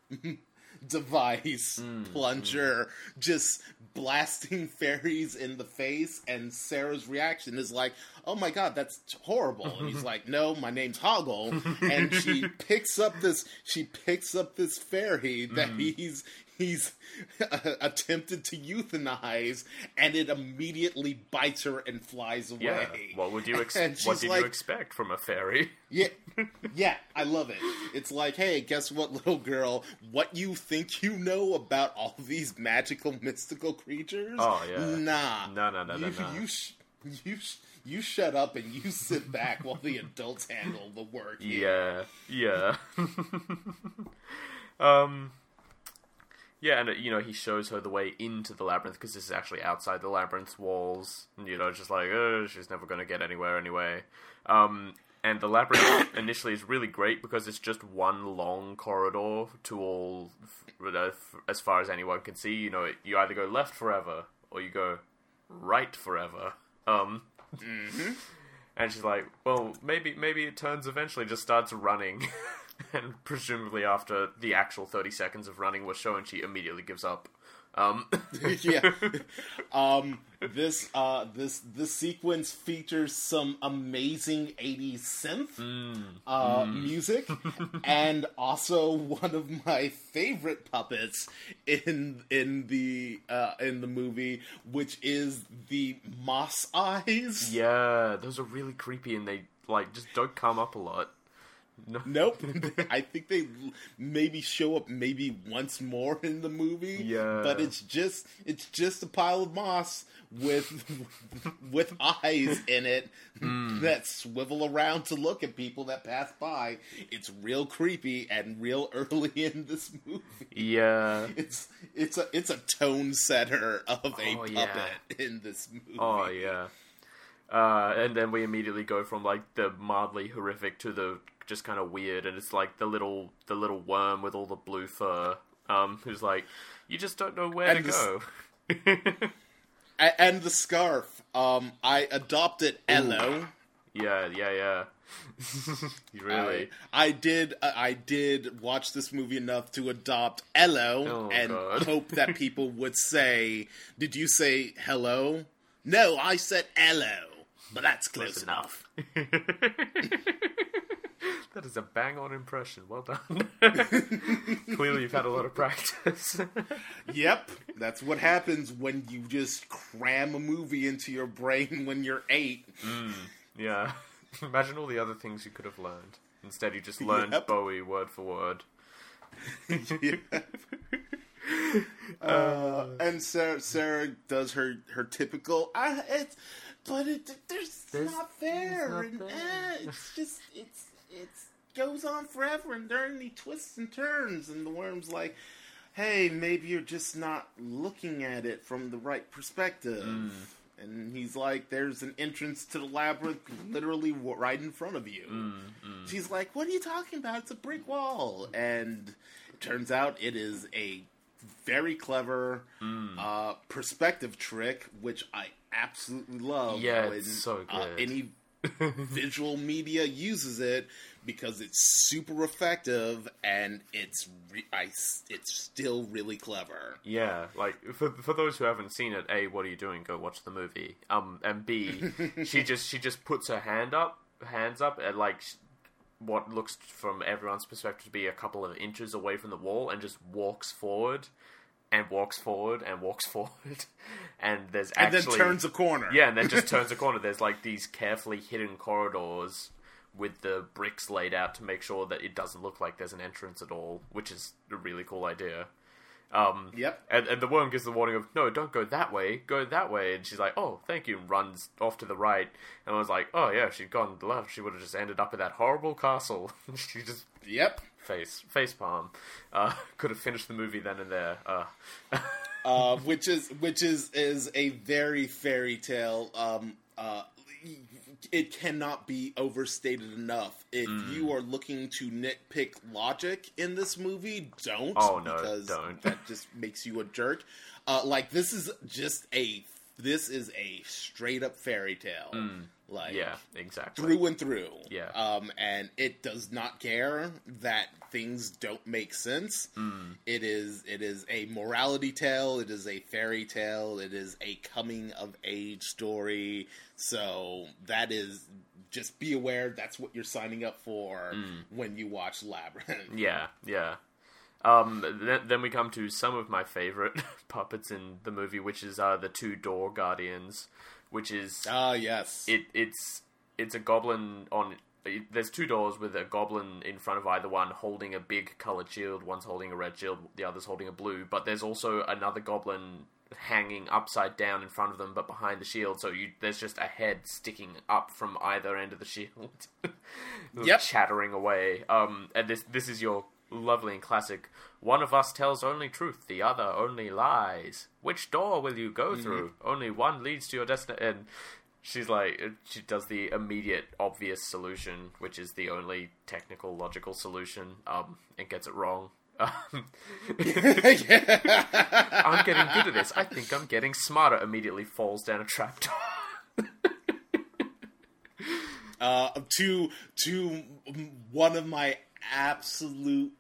device mm. plunger mm. just blasting fairies in the face and Sarah's reaction is like oh my god that's horrible and he's like no my name's Hoggle and she picks up this she picks up this fairy that mm. he's he's attempted to euthanize, and it immediately bites her and flies away. Yeah. What would you ex- What did like, you expect from a fairy? Yeah, yeah, I love it. It's like, hey, guess what, little girl? What you think you know about all these magical, mystical creatures? Oh yeah, nah, no, no, no, you, no, no. You, sh- you, sh- you shut up and you sit back while the adults handle the work. Yeah, yeah. um. Yeah, and you know he shows her the way into the labyrinth because this is actually outside the labyrinth's walls. And, you know, just like oh, she's never going to get anywhere anyway. Um, and the labyrinth initially is really great because it's just one long corridor to all, as far as anyone can see. You know, you either go left forever or you go right forever. Um, mm-hmm. and she's like, well, maybe maybe it turns eventually, just starts running. and presumably after the actual 30 seconds of running was shown, she immediately gives up. Um. yeah. Um, this uh, this this sequence features some amazing 80s synth mm. Uh, mm. music, and also one of my favorite puppets in in the uh, in the movie, which is the moss eyes. Yeah, those are really creepy, and they like just don't come up a lot. No. Nope. I think they maybe show up maybe once more in the movie. Yeah. But it's just it's just a pile of moss with with eyes in it mm. that swivel around to look at people that pass by. It's real creepy and real early in this movie. Yeah. It's it's a it's a tone setter of a oh, puppet yeah. in this movie. Oh yeah. Uh, and then we immediately go from like the mildly horrific to the just kind of weird, and it's like the little the little worm with all the blue fur, um, who's like, you just don't know where and to go. and the scarf, um, I adopted Elo. Yeah, yeah, yeah. really? I, I, did. Uh, I did watch this movie enough to adopt Elo oh, and God. hope that people would say, "Did you say hello?" No, I said Elo, but that's close, close enough. That is a bang on impression. Well done. Clearly, you've had a lot of practice. yep. That's what happens when you just cram a movie into your brain when you're eight. Mm, yeah. Imagine all the other things you could have learned. Instead, you just learned yep. Bowie word for word. uh, and Sarah, Sarah does her her typical. I, it's, but it, there's, there's not. Not and. Uh, it's just it's it goes on forever and there are any twists and turns and the worm's like hey maybe you're just not looking at it from the right perspective mm. And he's like, "There's an entrance to the labyrinth, literally right in front of you." Mm, mm. She's like, "What are you talking about? It's a brick wall." And it turns out it is a very clever mm. uh, perspective trick, which I absolutely love. Yeah, it's so uh, good. Uh, any visual media uses it because it's super effective and it's re- I, it's still really clever. Yeah, like for for those who haven't seen it, a what are you doing? Go watch the movie. Um, and b she just she just puts her hand up, hands up, at like what looks from everyone's perspective to be a couple of inches away from the wall, and just walks forward and walks forward and walks forward, and there's actually and then turns a corner. Yeah, and then just turns a corner. There's like these carefully hidden corridors with the bricks laid out to make sure that it doesn't look like there's an entrance at all, which is a really cool idea. Um, yep. And, and the worm gives the warning of, no, don't go that way, go that way. And she's like, oh, thank you, and runs off to the right. And I was like, oh, yeah, if she'd gone left. She would have just ended up in that horrible castle. she just. Yep. Face, face palm. Uh, could have finished the movie then and there. Uh. uh, which is which is is a very fairy tale um, uh, it cannot be overstated enough. If mm. you are looking to nitpick logic in this movie, don't. Oh no, because don't. that just makes you a jerk. Uh, like this is just a this is a straight up fairy tale. Mm. Like yeah, exactly through and through. Yeah, um, and it does not care that things don't make sense. Mm. It is it is a morality tale. It is a fairy tale. It is a coming of age story. So that is just be aware that's what you're signing up for mm. when you watch Labyrinth. Yeah, yeah. Um, then, then, we come to some of my favorite puppets in the movie, which is uh, the two door guardians, which is ah uh, yes, it it's it's a goblin on. There's two doors with a goblin in front of either one, holding a big colored shield. One's holding a red shield, the other's holding a blue. But there's also another goblin hanging upside down in front of them, but behind the shield. So you, there's just a head sticking up from either end of the shield, yep. chattering away. Um, and this this is your lovely and classic. One of us tells only truth, the other only lies. Which door will you go mm-hmm. through? Only one leads to your destination. And she's like, she does the immediate, obvious solution, which is the only technical, logical solution, um, and gets it wrong. Um, I'm getting good at this. I think I'm getting smarter. Immediately falls down a trapdoor. uh, to to one of my absolute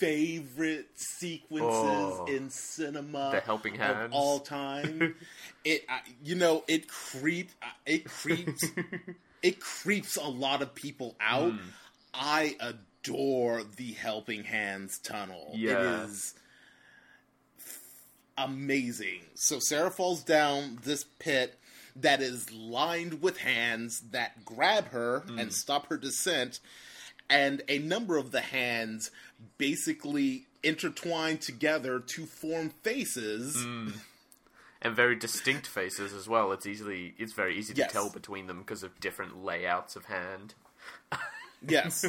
favorite sequences oh, in cinema the helping hand of all time. It uh, you know it creep uh, it creeps it creeps a lot of people out. Mm. i adore the helping hands tunnel. Yeah. it is amazing. So sarah falls down this pit that is lined with hands that grab her mm. and stop her descent and a number of the hands basically intertwine together to form faces. Mm. And very distinct faces as well. It's easily it's very easy to tell between them because of different layouts of hand. yes.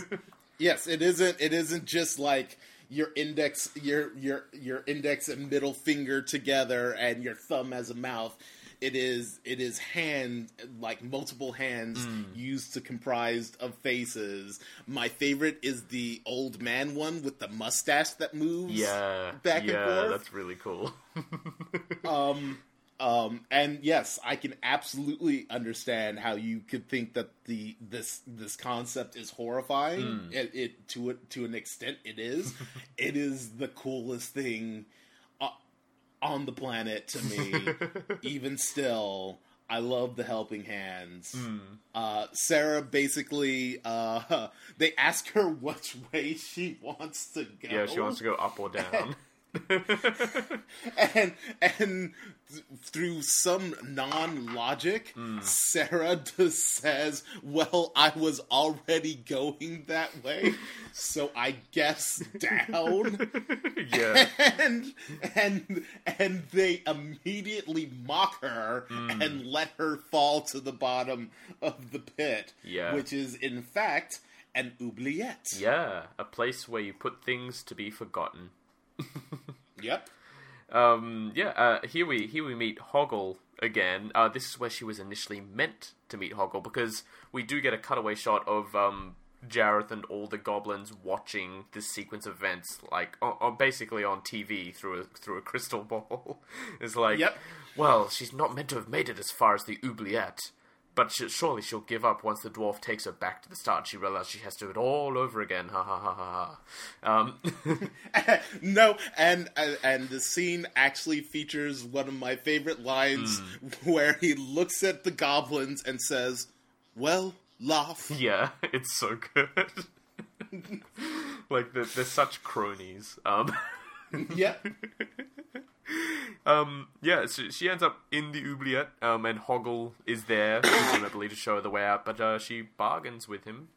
Yes, it isn't it isn't just like your index your your your index and middle finger together and your thumb as a mouth it is it is hand like multiple hands mm. used to comprise of faces. My favorite is the old man one with the mustache that moves. Yeah, back yeah, and forth. That's really cool. um, um, and yes, I can absolutely understand how you could think that the this this concept is horrifying. Mm. It, it to it to an extent, it is. it is the coolest thing on the planet to me. even still, I love the helping hands. Mm. Uh, Sarah basically, uh, they ask her which way she wants to go. Yeah, she wants to go up or down. and and through some non-logic, mm. Sarah just says, "Well, I was already going that way, so I guess down." yeah, and and and they immediately mock her mm. and let her fall to the bottom of the pit. Yeah, which is in fact an oubliette. Yeah, a place where you put things to be forgotten. Yep. Um, yeah, uh, here we here we meet Hoggle, again. Uh, this is where she was initially meant to meet Hoggle because we do get a cutaway shot of um, Jareth and all the goblins watching this sequence of events, like on, basically on TV through a through a crystal ball. it's like, yep. well, she's not meant to have made it as far as the oubliette, but she, surely she'll give up once the dwarf takes her back to the start. She realizes she has to do it all over again. Ha ha ha ha ha. Um. no, and and the scene actually features one of my favorite lines mm. where he looks at the goblins and says, "Well." laugh. Yeah, it's so good. like they're, they're, such cronies. Um, yeah. um, yeah, so she ends up in the oubliette, um, and Hoggle is there, presumably to show her the way out, but uh, she bargains with him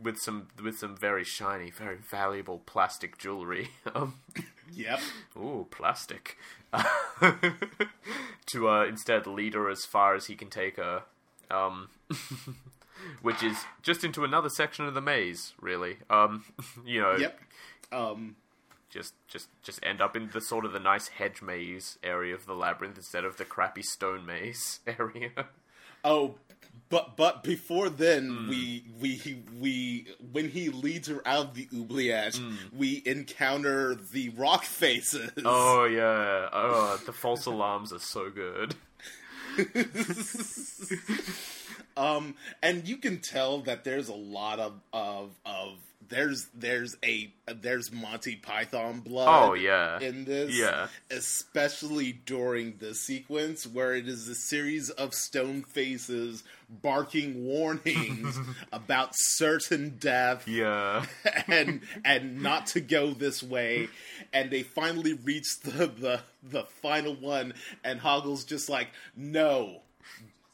with some with some very shiny, very valuable plastic jewelry. Um, yep. Ooh, plastic. to uh, instead lead her as far as he can take her. Um, which is just into another section of the maze, really. Um, you know. Yep. Um, just, just, just end up in the sort of the nice hedge maze area of the labyrinth instead of the crappy stone maze area. Oh, but but before then, mm. we we we when he leads her out of the oubliette, mm. we encounter the rock faces. Oh yeah, oh the false alarms are so good. Um, and you can tell that there's a lot of of of there's there's a there's Monty Python blood. Oh yeah, in this, yeah, especially during the sequence where it is a series of stone faces barking warnings about certain death. Yeah, and and not to go this way, and they finally reach the the the final one, and Hoggle's just like, no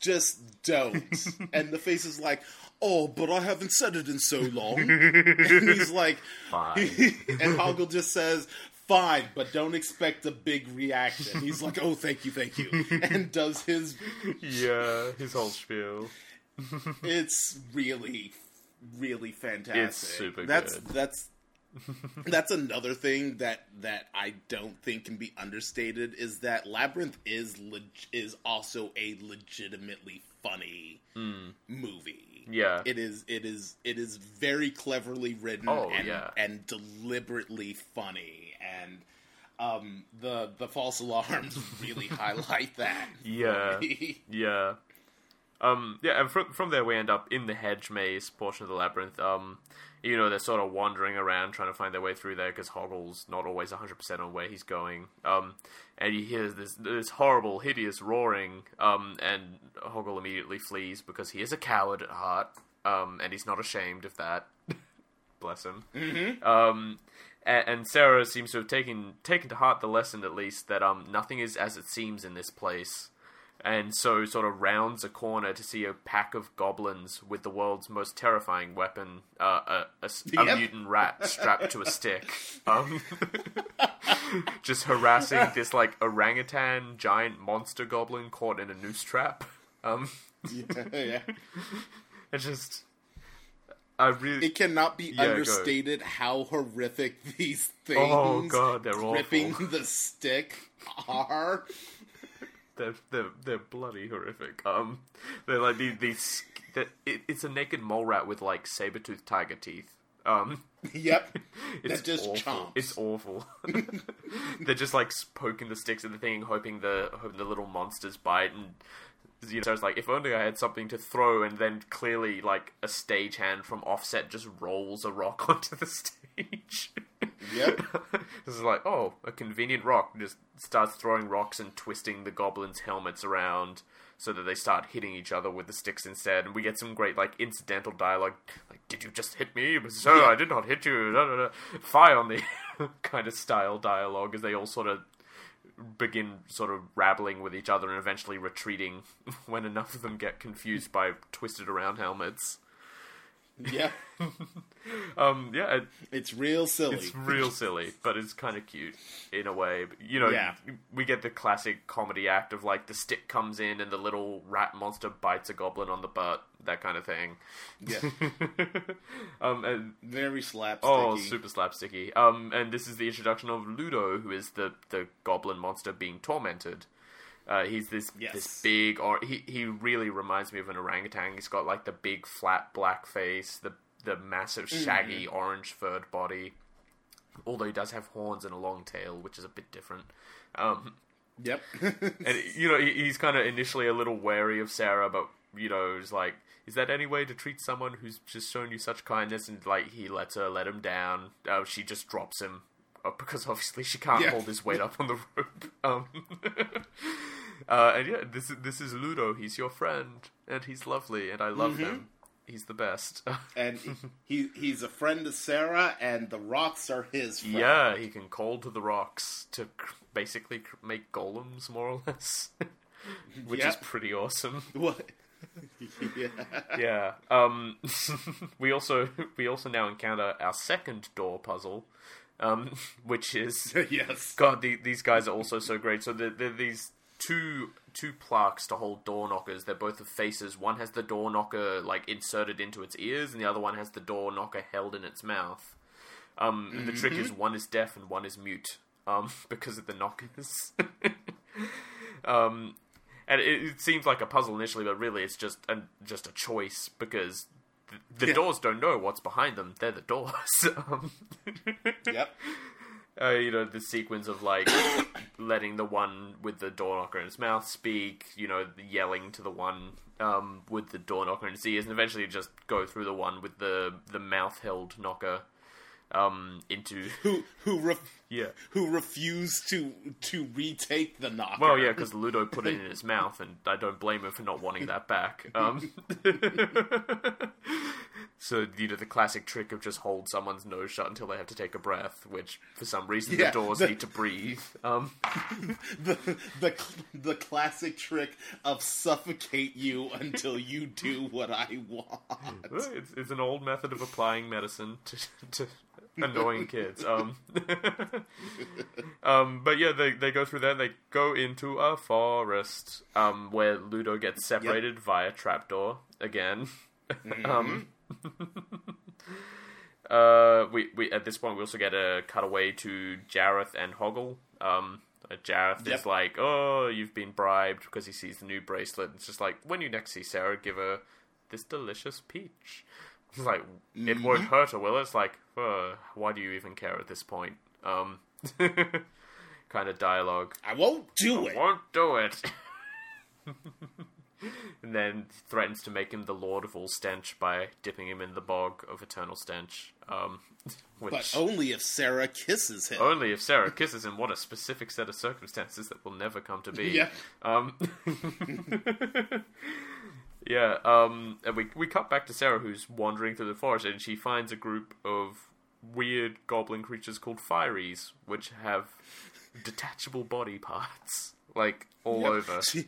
just don't. and the face is like, oh, but I haven't said it in so long. and he's like, fine. and Hoggle just says, fine, but don't expect a big reaction. He's like, oh, thank you, thank you. And does his. Yeah, his whole spiel. it's really, really fantastic. It's super that's, good. That's that's another thing that that I don't think can be understated is that Labyrinth is leg- is also a legitimately funny mm. movie. Yeah, it is. It is. It is very cleverly written oh, and, yeah. and deliberately funny and. Um, the the false alarms really highlight that. Yeah, yeah, um, yeah. And from from there we end up in the hedge maze portion of the labyrinth. Um, you know, they're sort of wandering around trying to find their way through there because Hoggle's not always 100% on where he's going. Um, and he hears this, this horrible, hideous roaring, um, and Hoggle immediately flees because he is a coward at heart, um, and he's not ashamed of that. Bless him. Mm-hmm. Um, and, and, Sarah seems to have taken taken to heart the lesson, at least, that um, nothing is as it seems in this place and so sort of rounds a corner to see a pack of goblins with the world's most terrifying weapon, uh, a, a, a yep. mutant rat strapped to a stick, um, just harassing this like orangutan giant monster goblin caught in a noose trap. Um, yeah, yeah. It just. I really, it cannot be yeah, understated go. how horrific these things. Oh god, they're gripping awful. the stick are they're they're they're bloody horrific. Um, they're like these these. It, it's a naked mole rat with like saber tooth tiger teeth. Um, yep, it's just awful. Chomps. It's awful. they're just like poking the sticks at the thing, hoping the hoping the little monsters bite, and you know, so it's like if only I had something to throw, and then clearly like a stagehand from offset just rolls a rock onto the stage. Yep. this is like, oh, a convenient rock. Just starts throwing rocks and twisting the goblins' helmets around so that they start hitting each other with the sticks instead. And we get some great, like, incidental dialogue. Like, did you just hit me? Sir, yeah. I did not hit you. Da, da, da. Fire on the kind of style dialogue as they all sort of begin sort of rabbling with each other and eventually retreating when enough of them get confused by twisted around helmets. Yeah. um, yeah, it, it's real silly. It's real silly, but it's kind of cute in a way. You know, yeah. we get the classic comedy act of like the stick comes in and the little rat monster bites a goblin on the butt, that kind of thing. Yeah. um, and, very slapsticky. Oh, super slapsticky. Um, and this is the introduction of Ludo, who is the the goblin monster being tormented. Uh, he's this yes. this big, or he he really reminds me of an orangutan. He's got like the big flat black face, the the massive mm-hmm. shaggy mm-hmm. orange furred body. Although he does have horns and a long tail, which is a bit different. Um, yep. and you know he, he's kind of initially a little wary of Sarah, but you know he's like, is that any way to treat someone who's just shown you such kindness? And like he lets her let him down. Uh, she just drops him because obviously she can't yeah. hold his weight up on the rope. Um, uh, and yeah, this is this is Ludo. He's your friend, and he's lovely, and I love mm-hmm. him. He's the best. and he he's a friend to Sarah, and the rocks are his. Friend. Yeah, he can call to the rocks to basically make golems, more or less, which yep. is pretty awesome. What? yeah. yeah. Um, we also we also now encounter our second door puzzle, um, which is yes. God, the, these guys are also so great. So they're, they're these two two plaques to hold door knockers. They're both of faces. One has the door knocker like inserted into its ears, and the other one has the door knocker held in its mouth. Um, mm-hmm. The trick is one is deaf and one is mute um, because of the knockers. um, and it, it, seems like a puzzle initially, but really it's just a, just a choice because the, the yeah. doors don't know what's behind them. They're the doors. Um, yep uh, you know, the sequence of like letting the one with the door knocker in its mouth speak, you know, yelling to the one um, with the door knocker in its ears, and eventually just go through the one with the the mouth held knocker um, into who who ref- yeah who refused to to retake the knocker. Well, yeah, because Ludo put it in his mouth, and I don't blame him for not wanting that back. Um, So you know the classic trick of just hold someone's nose shut until they have to take a breath, which for some reason yeah, the doors the, need to breathe. Um. the the the classic trick of suffocate you until you do what I want. It's, it's an old method of applying medicine to, to annoying kids. Um, um, but yeah, they they go through there. They go into a forest um, where Ludo gets separated yep. via trapdoor again. Mm-hmm. um, uh, we we at this point we also get a cutaway to Jareth and Hoggle. Um, uh, Jareth yep. is like, "Oh, you've been bribed," because he sees the new bracelet. It's just like, when you next see Sarah, give her this delicious peach. It's like mm-hmm. it won't hurt her, will it? It's like, uh, why do you even care at this point? Um, kind of dialogue. I won't do I it. Won't do it. and then threatens to make him the lord of all stench by dipping him in the bog of eternal stench. Um, which, but only if Sarah kisses him. Only if Sarah kisses him. What a specific set of circumstances that will never come to be. Yeah. Um, yeah. Um, and we we cut back to Sarah, who's wandering through the forest, and she finds a group of weird goblin creatures called Fireys, which have detachable body parts like all yep. over. She,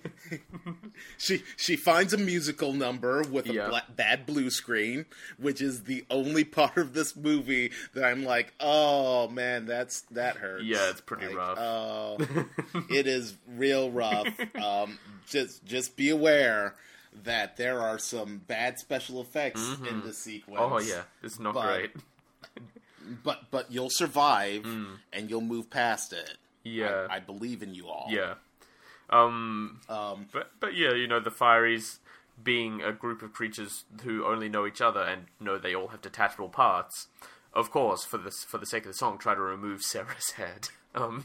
she she finds a musical number with a yep. bad blue screen, which is the only part of this movie that I'm like, oh man, that's that hurts. Yeah, it's pretty like, rough. Oh, it is real rough. Um, just just be aware that there are some bad special effects mm-hmm. in the sequence. Oh yeah, it's not great. But but you'll survive mm. and you'll move past it. Yeah, I, I believe in you all. Yeah. Um, um, but but yeah, you know the Fireys being a group of creatures who only know each other and know they all have detachable parts. Of course, for this for the sake of the song, try to remove Sarah's head. Um,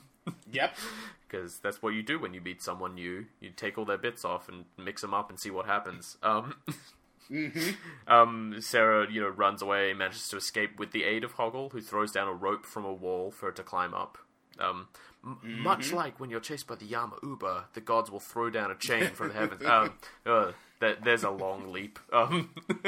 yep. Because that's what you do when you meet someone new. You take all their bits off and mix them up and see what happens. Um, mm-hmm. um, Sarah, you know, runs away, manages to escape with the aid of Hoggle, who throws down a rope from a wall for her to climb up. Um, mm-hmm. Much like when you're chased by the Yamauba, the gods will throw down a chain from the heavens. Um, uh, there's a long leap. Um,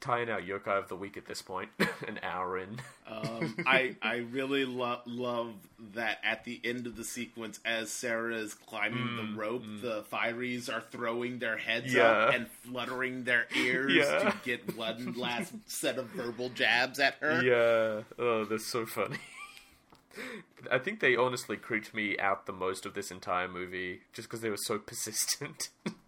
tying out yokai of the week at this point, an hour in. um, I I really lo- love that at the end of the sequence, as Sarah is climbing mm, the rope, mm. the Fireys are throwing their heads yeah. up and fluttering their ears yeah. to get one last set of verbal jabs at her. Yeah, oh, that's so funny. I think they honestly creeped me out the most of this entire movie, just because they were so persistent.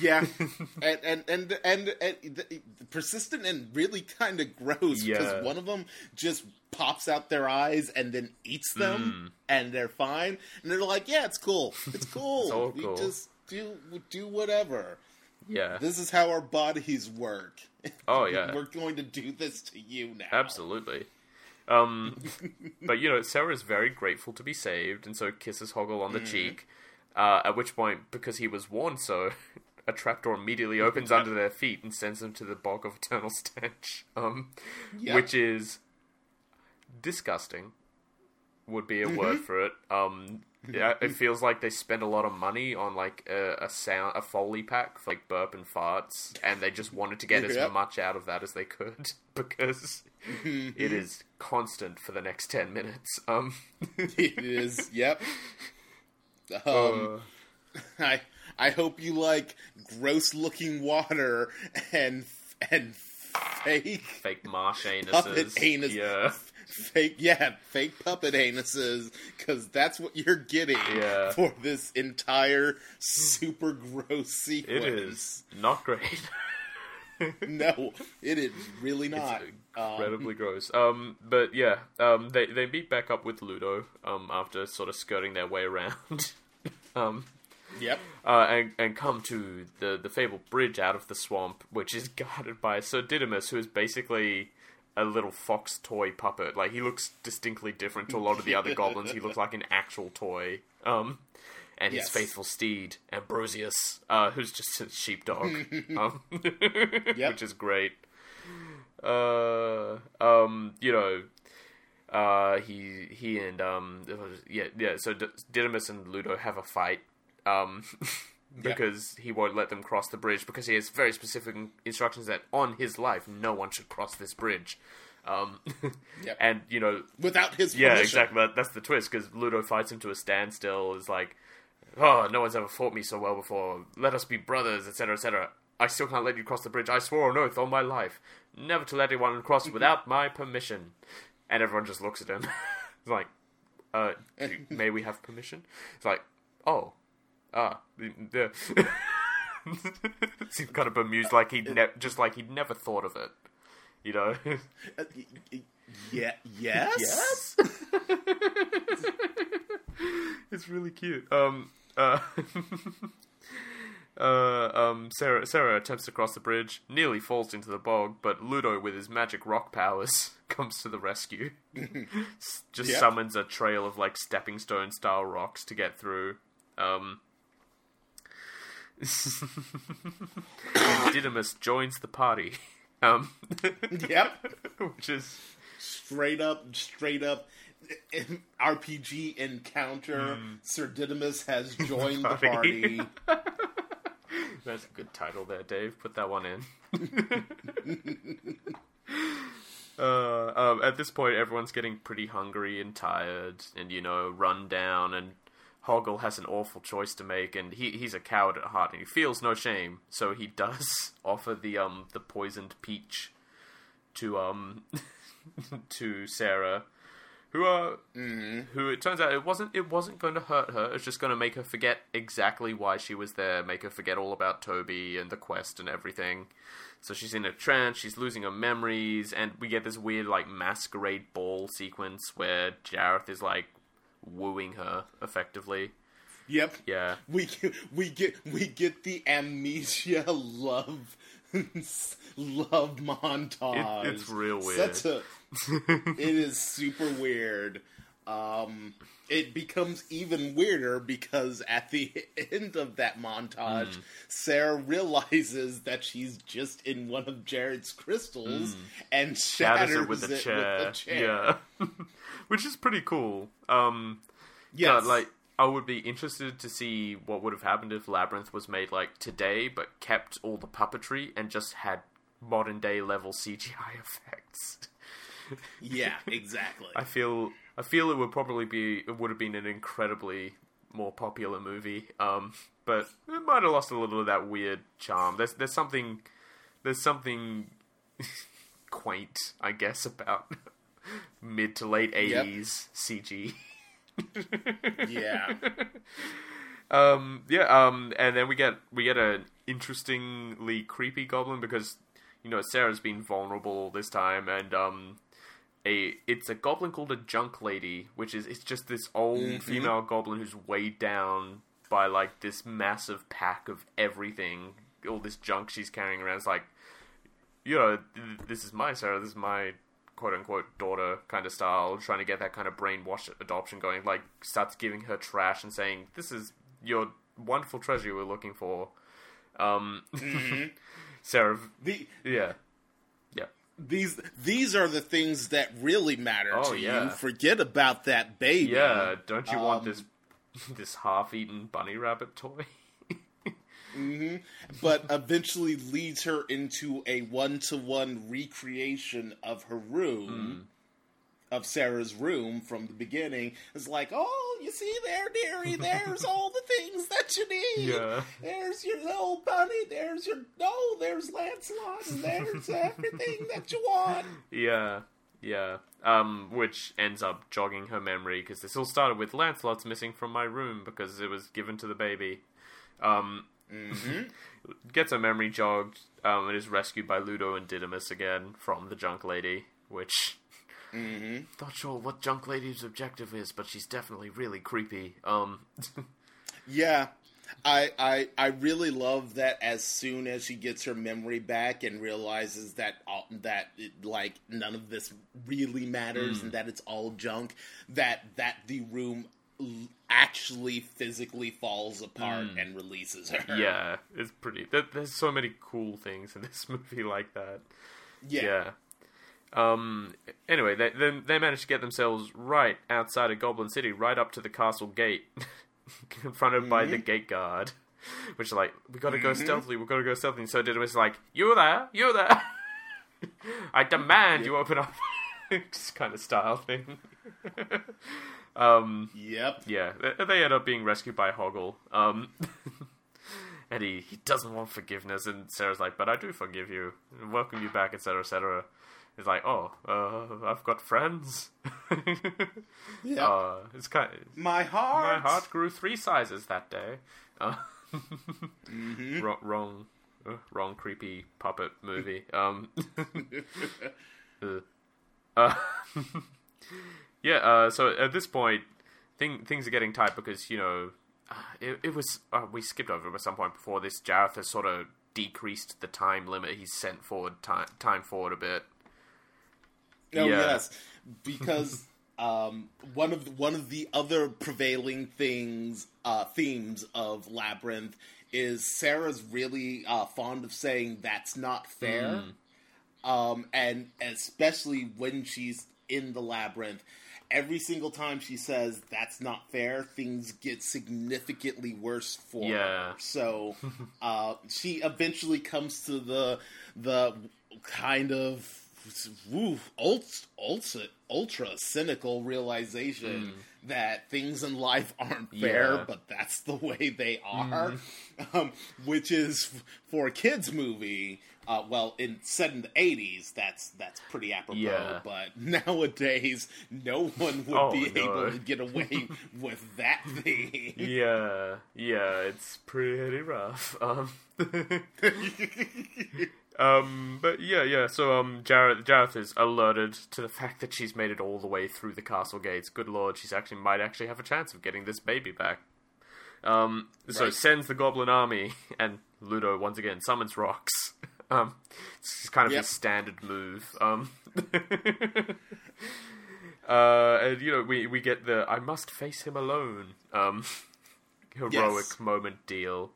Yeah, and and and and, and, persistent and really kind of gross yeah. because one of them just pops out their eyes and then eats them, mm. and they're fine, and they're like, "Yeah, it's cool, it's cool. it's we cool. just do do whatever." Yeah, this is how our bodies work. Oh yeah, we're going to do this to you now. Absolutely. Um, but you know, Sarah is very grateful to be saved, and so kisses Hoggle on the mm. cheek. Uh, at which point, because he was warned so, a trapdoor immediately opens under their feet and sends them to the bog of eternal stench, um, which is disgusting. Would be a mm-hmm. word for it. Um, yeah, it feels like they spent a lot of money on like a, a, sound, a foley pack for like burp and farts, and they just wanted to get as much out of that as they could because it is constant for the next ten minutes. Um, it is. Yep. Um, uh, I I hope you like gross looking water and and fake fake marsh anuses. puppet Anus, yeah. Fake, yeah, fake puppet anuses, because that's what you're getting yeah. for this entire super gross sequence. It is not great. no, it is really not. It's incredibly um, gross. Um, but yeah, um, they they meet back up with Ludo. Um, after sort of skirting their way around. um, Yep. Uh, and and come to the the fabled bridge out of the swamp, which is guarded by Sir Didymus, who is basically a little fox toy puppet. Like he looks distinctly different to a lot of the other goblins. He looks like an actual toy. Um, and his faithful steed Ambrosius, uh, who's just a sheepdog, um, yep. which is great. Uh, um, you know, uh, he he and um, yeah yeah. So D- Didymus and Ludo have a fight um, because he won't let them cross the bridge because he has very specific instructions that on his life no one should cross this bridge. Um, yep. and you know, without his yeah, exactly. That, that's the twist because Ludo fights him to a standstill. Is like, oh, no one's ever fought me so well before. Let us be brothers, etc., etc. I still can't let you cross the bridge. I swore on oath on my life never to let anyone cross without my permission. And everyone just looks at him. like, uh, may we have permission? It's like, oh, ah, the, seemed kind of bemused, like he ne- just like he'd never thought of it. You know? Uh, yeah. Yes. Yes. it's really cute. Um. Uh, uh, um, Sarah, Sarah attempts to cross the bridge, nearly falls into the bog, but Ludo, with his magic rock powers, comes to the rescue. Just yep. summons a trail of like stepping stone style rocks to get through. Um, Didymus joins the party. Um, yep, which is straight up, straight up RPG encounter. Mm. Sir Didymus has joined the party. That's a good title there, Dave. Put that one in. uh, um, at this point, everyone's getting pretty hungry and tired, and you know, run down, and Hoggle has an awful choice to make, and he he's a coward at heart, and he feels no shame. So he does offer the um the poisoned peach to um to Sarah, who uh mm-hmm. who it turns out it wasn't it wasn't going to hurt her. It's just going to make her forget exactly why she was there, make her forget all about Toby and the quest and everything. So she's in a trance, she's losing her memories, and we get this weird like masquerade ball sequence where Jareth is like wooing her effectively. Yep. Yeah. We we get we get the amnesia love love montage. It, it's real weird. A, it is super weird. Um, it becomes even weirder because at the end of that montage, mm. Sarah realizes that she's just in one of Jareth's crystals mm. and shatters, it, with, it chair. with the chair. Yeah. Which is pretty cool. Um, yeah, like I would be interested to see what would have happened if Labyrinth was made like today, but kept all the puppetry and just had modern day level CGI effects. yeah, exactly. I feel I feel it would probably be it would have been an incredibly more popular movie. Um, but it might have lost a little of that weird charm. There's there's something there's something quaint, I guess, about mid to late eighties yep. CG. yeah. Um, yeah, um, and then we get we get an interestingly creepy goblin because you know Sarah's been vulnerable all this time, and um, a it's a goblin called a junk lady, which is it's just this old mm-hmm. female goblin who's weighed down by like this massive pack of everything, all this junk she's carrying around. It's like, you know, this is my Sarah, this is my quote unquote daughter kind of style, trying to get that kind of brainwash adoption going. Like starts giving her trash and saying, "This is your wonderful treasure you were looking for." Um, mm-hmm. Sarah, the yeah, yeah. These these are the things that really matter oh, to yeah. you. Forget about that baby. Yeah, don't you um, want this this half-eaten bunny rabbit toy? mm-hmm. But eventually leads her into a one-to-one recreation of her room. Mm of Sarah's room from the beginning is like, oh, you see there, dearie, there's all the things that you need. Yeah. There's your little bunny, there's your no, there's Lancelot, and there's everything that you want. Yeah. Yeah. Um, which ends up jogging her memory because this all started with Lancelot's missing from my room because it was given to the baby. Um, mm-hmm. gets her memory jogged um, and is rescued by Ludo and Didymus again from the junk lady, which Mm-hmm. Not sure what Junk Lady's objective is, but she's definitely really creepy. Um, yeah, I, I I really love that. As soon as she gets her memory back and realizes that all, that it, like none of this really matters mm. and that it's all junk, that that the room actually physically falls apart mm. and releases her. Yeah, it's pretty. There's so many cool things in this movie like that. Yeah. yeah. Um, anyway, they, they, they managed to get themselves right outside of Goblin City, right up to the castle gate, confronted mm-hmm. by the mm-hmm. gate guard, which are like, we gotta go mm-hmm. stealthily, we gotta go stealthily. So Didymus like, you there, you there, I demand yep. you open up, just kind of style thing. Um, yep. Yeah, they, end up being rescued by Hoggle. Um, and he, he doesn't want forgiveness, and Sarah's like, but I do forgive you, welcome you back, etc., etc. It's like, oh, uh, I've got friends. yeah, uh, it's kind. Of, my heart. My heart grew three sizes that day. Uh, mm-hmm. wrong, wrong, uh, wrong, creepy puppet movie. Um, uh, yeah. Uh, so at this point, thing, things are getting tight because you know uh, it, it was we skipped over at some point before this. Jareth has sort of decreased the time limit he's sent forward time time forward a bit Oh yeah. yes, because um, one of the, one of the other prevailing things uh, themes of Labyrinth is Sarah's really uh, fond of saying that's not fair, mm. um, and especially when she's in the labyrinth. Every single time she says that's not fair, things get significantly worse for yeah. her. So uh, she eventually comes to the the kind of woo, ultra, ultra cynical realization mm. that things in life aren't fair, yeah. but that's the way they are. Mm. Um, which is for a kids movie. Uh, well, in set in the eighties, that's that's pretty apropos. Yeah. But nowadays, no one would oh, be no. able to get away with that thing. Yeah, yeah, it's pretty rough. Um. Um, but yeah, yeah. So um, Jareth, Jareth is alerted to the fact that she's made it all the way through the castle gates. Good lord, she's actually might actually have a chance of getting this baby back. Um, so right. sends the goblin army, and Ludo once again summons rocks. um, it's kind of yep. his standard move. Um, uh, and you know we we get the I must face him alone um heroic yes. moment deal.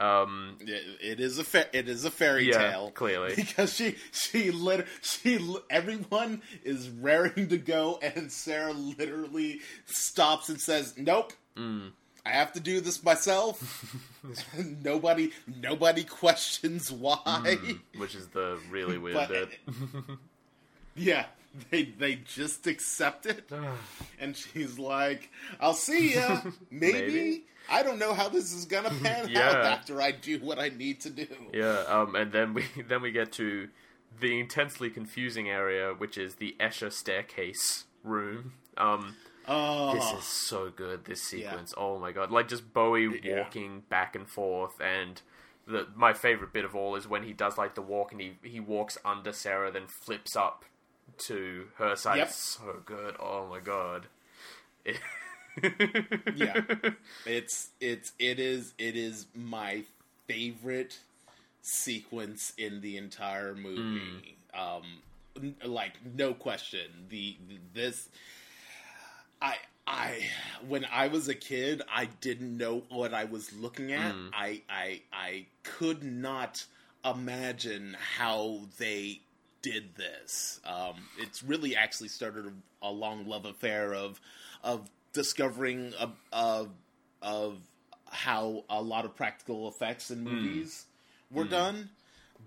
Um, it, it is a fa- it is a fairy yeah, tale. clearly. Because she she lit she everyone is raring to go and Sarah literally stops and says nope. Mm. I have to do this myself. Nobody nobody questions why. Mm, which is the really weird but, bit. Yeah they they just accept it and she's like I'll see ya maybe. maybe I don't know how this is gonna pan yeah. out after I do what I need to do. Yeah, um, and then we then we get to the intensely confusing area, which is the Escher staircase room. Um, oh. This is so good. This sequence. Yeah. Oh my god! Like just Bowie yeah. walking back and forth, and the my favorite bit of all is when he does like the walk and he he walks under Sarah, then flips up to her side. Yep. It's so good. Oh my god. It... yeah, it's it's it is it is my favorite sequence in the entire movie. Mm. Um, like no question, the this I I when I was a kid, I didn't know what I was looking at. Mm. I I I could not imagine how they did this. Um, it's really actually started a, a, long love affair of of discovering of, of, of how a lot of practical effects in hmm. movies mm. were mm. done.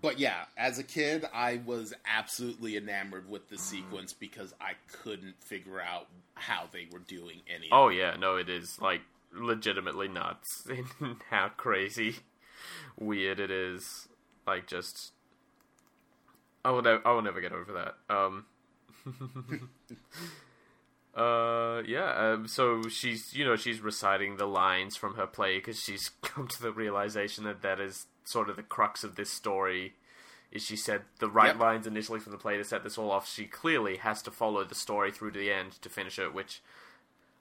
But yeah, as a kid, I was absolutely enamored with the sequence because I couldn't figure out how they were doing any. Oh yeah, no, it is like legitimately nuts in how crazy weird it is. Like just, I will never, I will never get over that. Um, uh, yeah. Um, so she's, you know, she's reciting the lines from her play because she's come to the realization that that is sort of the crux of this story is she said the right yep. lines initially from the play to set this all off. She clearly has to follow the story through to the end to finish it, which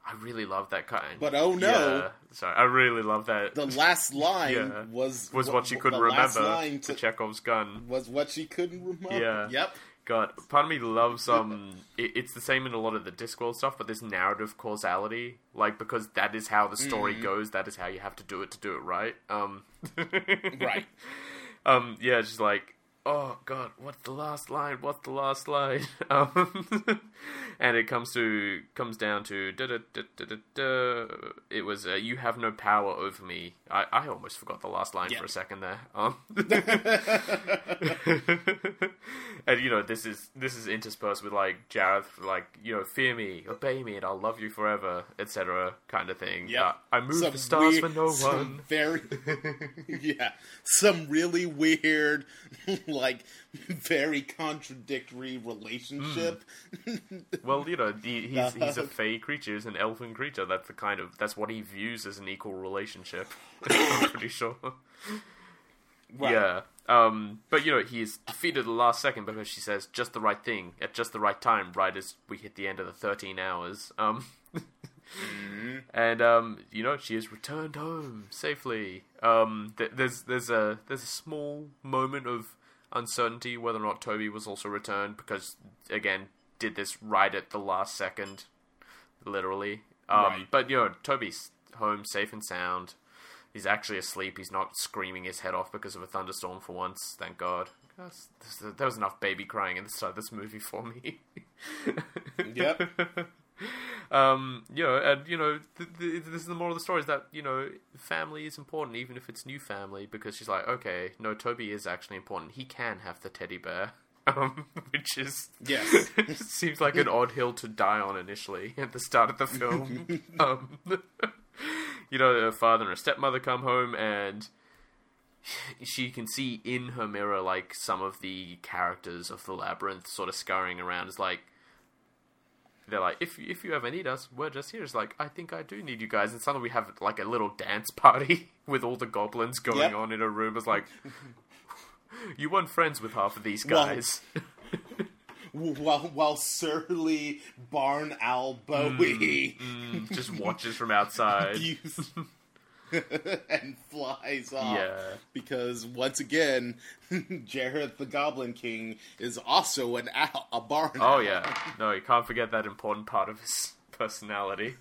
I really love that kind. But oh no! Yeah, sorry, I really love that. The last line yeah. was was what she couldn't remember. To, to Chekhov's gun was what she couldn't remember. Yeah. Yep. God, part of me loves um. it, it's the same in a lot of the Discworld stuff, but there's narrative causality, like because that is how the story mm-hmm. goes. That is how you have to do it to do it right. Um. right. Um. Yeah. Just like oh god, what's the last line? What's the last line? Um, and it comes to comes down to da, da, da, it was uh, you have no power over me. I, I almost forgot the last line yeah. for a second there. Um, and you know this is this is interspersed with like Jareth like you know fear me, obey me, and I'll love you forever, etc. kind of thing. Yeah, uh, I move some the stars weird, for no one. Very yeah, some really weird like very contradictory relationship. Mm. well, you know, he, he's he's a fey creature, he's an elfin creature. That's the kind of that's what he views as an equal relationship. I'm pretty sure. Right. Yeah. Um, but you know, he's defeated at the last second because she says just the right thing at just the right time, right as we hit the end of the 13 hours. Um, mm-hmm. and um, you know, she has returned home safely. Um, th- there's there's a there's a small moment of uncertainty whether or not Toby was also returned because again did this right at the last second, literally. Um, right. But you know Toby's home safe and sound. He's actually asleep. He's not screaming his head off because of a thunderstorm for once. Thank God. There was enough baby crying in the start of this movie for me. yep. um, you know, and you know, th- th- this is the moral of the story: is that you know, family is important, even if it's new family. Because she's like, okay, no, Toby is actually important. He can have the teddy bear. Um, which is yes, seems like an odd hill to die on initially at the start of the film. um, you know, her father and her stepmother come home, and she can see in her mirror like some of the characters of the labyrinth sort of scurrying around. It's like they're like, if if you ever need us, we're just here. It's like, I think I do need you guys. And suddenly we have like a little dance party with all the goblins going yep. on in a room. It's like, you weren't friends with half of these guys. Well, while while surly barn owl Bowie mm, mm, just watches from outside. and flies off. Yeah. Because once again, Jareth the Goblin King is also an owl, a barn. Oh yeah, no, you can't forget that important part of his personality.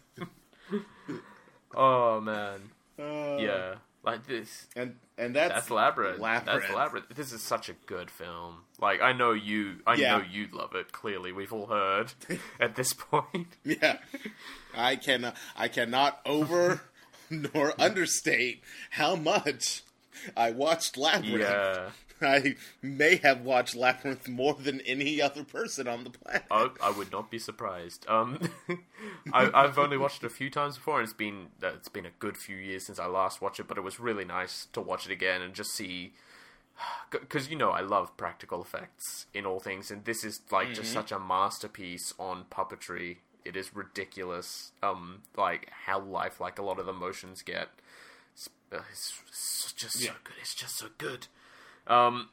oh man, uh, yeah, like this, and and that's that's labyrinth. labyrinth. That's labyrinth. This is such a good film. Like I know you, I yeah. know you love it. Clearly, we've all heard at this point. yeah, I can I cannot over nor understate how much I watched Labyrinth. Yeah. I may have watched Labyrinth more than any other person on the planet. I, I would not be surprised. Um, I, have only watched it a few times before, and it's been uh, it's been a good few years since I last watched it. But it was really nice to watch it again and just see, because you know I love practical effects in all things, and this is like mm-hmm. just such a masterpiece on puppetry it is ridiculous, um, like how lifelike a lot of the motions get. It's, uh, it's, it's just yeah. so good. It's just so good. Um,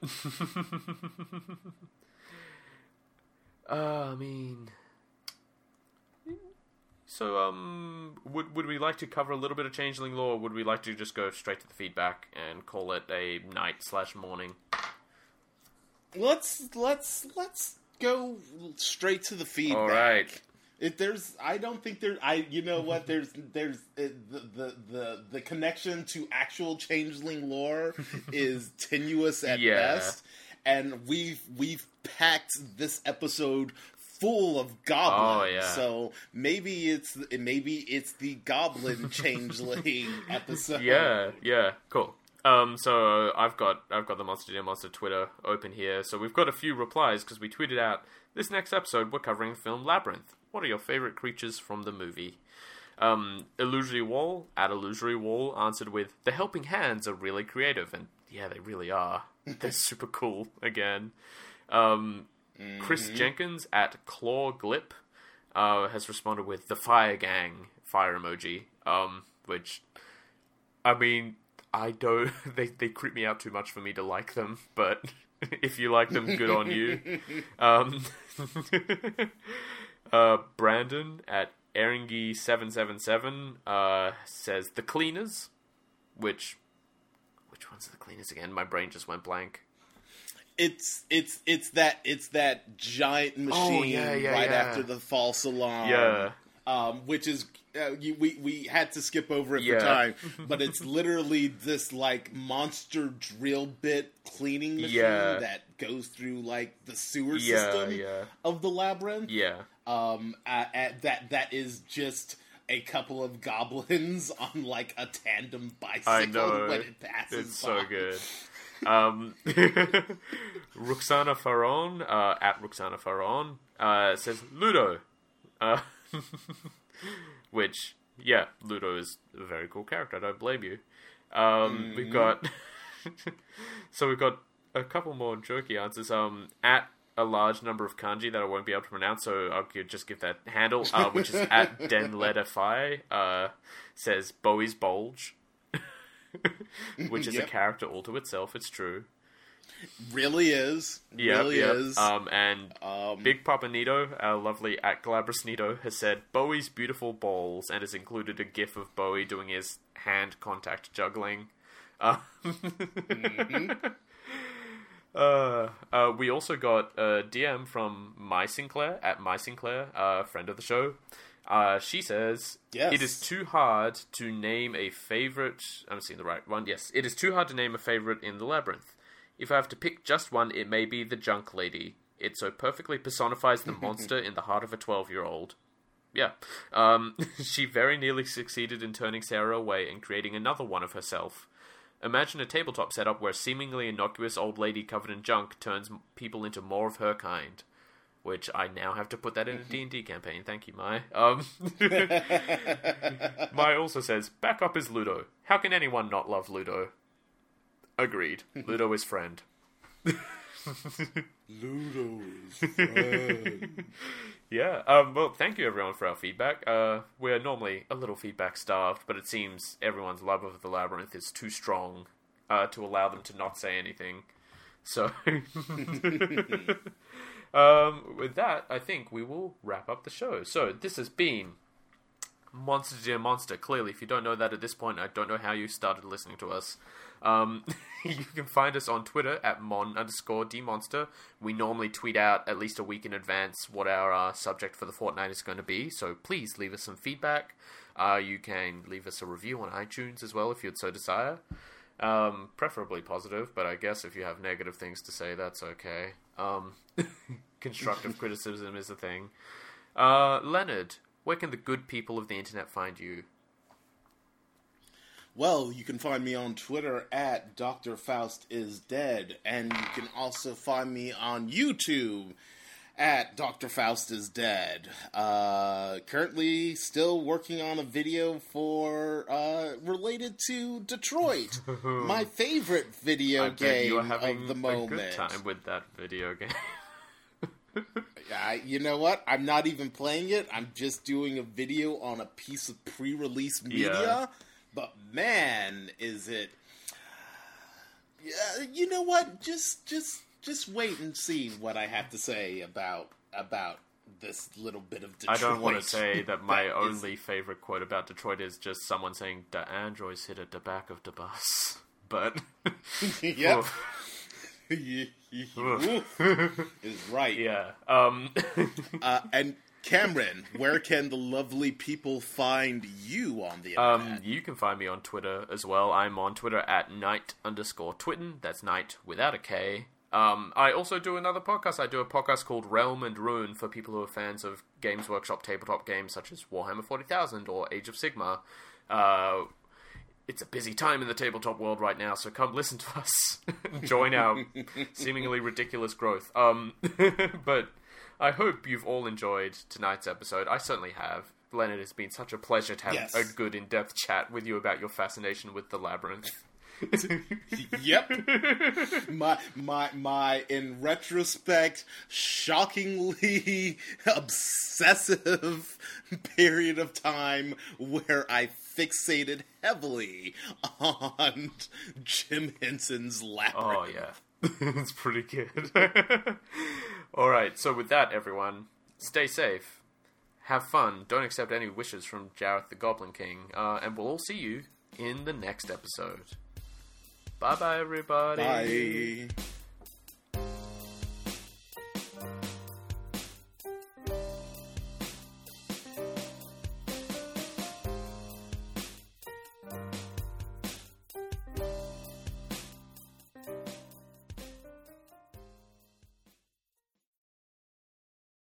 uh, I mean, so um, would would we like to cover a little bit of changeling lore? Or would we like to just go straight to the feedback and call it a night slash morning? Let's let's let's go straight to the feedback. All right. If there's, I don't think there. I, you know what? There's, there's uh, the, the the the connection to actual changeling lore is tenuous at yeah. best, and we've we've packed this episode full of goblins. Oh, yeah. So maybe it's maybe it's the goblin changeling episode. Yeah, yeah, cool. Um, so I've got I've got the Monster Dear Monster Twitter open here. So we've got a few replies because we tweeted out this next episode we're covering the film Labyrinth. What are your favorite creatures from the movie? Um, Illusory Wall at Illusory Wall answered with the Helping Hands are really creative, and yeah, they really are. They're super cool. Again, um, mm-hmm. Chris Jenkins at Claw Glip uh, has responded with the Fire Gang fire emoji, um, which I mean I don't. They they creep me out too much for me to like them. But if you like them, good on you. Um, uh, Brandon at Eringy seven seven seven uh, says the cleaners, which which ones the cleaners again? My brain just went blank. It's it's it's that it's that giant oh, machine oh, yeah, yeah, right yeah. after the false alarm. Yeah, um, which is uh, you, we we had to skip over it yeah. for time, but it's literally this like monster drill bit cleaning machine yeah. that goes through like the sewer yeah, system of the labyrinth. Yeah, um, at, at that that is just a couple of goblins on like a tandem bicycle when it passes. It's by. so good. Um, Ruxana Faron uh, at Ruxana Faron uh, says Ludo. Uh, Which, yeah, Ludo is a very cool character. I don't blame you. Um, mm-hmm. We've got so we've got a couple more jerky answers. Um, at a large number of kanji that I won't be able to pronounce, so I'll just give that handle, uh, which is at Denledify, uh, says Bowie's Bulge, which is yep. a character all to itself. It's true. Really is. Yep, really yep. is. Um, and um, Big Papa Nito, our lovely at Galabras Nito, has said Bowie's beautiful balls and has included a gif of Bowie doing his hand contact juggling. Uh, mm-hmm. Uh, uh, we also got a DM from Mai Sinclair at Mai Sinclair, a friend of the show. Uh, she says, yes. It is too hard to name a favorite. I'm seeing the right one. Yes. It is too hard to name a favorite in the labyrinth. If I have to pick just one, it may be the Junk Lady. It so perfectly personifies the monster in the heart of a 12 year old. Yeah. Um, she very nearly succeeded in turning Sarah away and creating another one of herself. Imagine a tabletop setup where a seemingly innocuous old lady covered in junk turns people into more of her kind. Which I now have to put that in a D&D campaign. Thank you, Mai. Um, Mai also says, backup is Ludo. How can anyone not love Ludo? Agreed. Ludo is friend. Ludo is friend. yeah. Um, well, thank you everyone for our feedback. Uh, we're normally a little feedback starved, but it seems everyone's love of the labyrinth is too strong uh, to allow them to not say anything. So, um, with that, I think we will wrap up the show. So, this has been Monster Dear Monster. Clearly, if you don't know that at this point, I don't know how you started listening to us. Um, you can find us on Twitter at mon underscore dmonster. We normally tweet out at least a week in advance what our uh, subject for the fortnight is going to be, so please leave us some feedback. Uh, you can leave us a review on iTunes as well if you'd so desire. Um, preferably positive, but I guess if you have negative things to say, that's okay. Um, constructive criticism is a thing. Uh, Leonard, where can the good people of the internet find you? Well, you can find me on Twitter at Dr. Faust is Dead, and you can also find me on YouTube at Dr. Faust is Dead. Uh, currently, still working on a video for uh, related to Detroit, my favorite video I game you're having of the moment. A good time with that video game. I, you know what? I'm not even playing it. I'm just doing a video on a piece of pre-release media. Yeah but man, is it? Yeah, you know what? Just just just wait and see what I have to say about about this little bit of Detroit. I don't want to say that my that only is... favorite quote about Detroit is just someone saying the androids hit at the back of the bus. But yep. is right. Yeah. Um uh, and Cameron, where can the lovely people find you on the um, internet? Um, you can find me on Twitter as well. I'm on Twitter at night underscore twitten. That's night without a K. Um, I also do another podcast. I do a podcast called Realm and Ruin for people who are fans of Games Workshop tabletop games such as Warhammer 40,000 or Age of Sigmar. Uh, it's a busy time in the tabletop world right now, so come listen to us. Join our seemingly ridiculous growth. Um, but I hope you've all enjoyed tonight's episode. I certainly have. Leonard, it's been such a pleasure to have yes. a good in depth chat with you about your fascination with the labyrinth. yep. My my my in retrospect shockingly obsessive period of time where I fixated heavily on Jim Henson's labyrinth. Oh yeah. it's pretty good. All right, so with that everyone, stay safe. Have fun. Don't accept any wishes from Jareth the Goblin King. Uh, and we'll all see you in the next episode. Bye bye, everybody. Bye.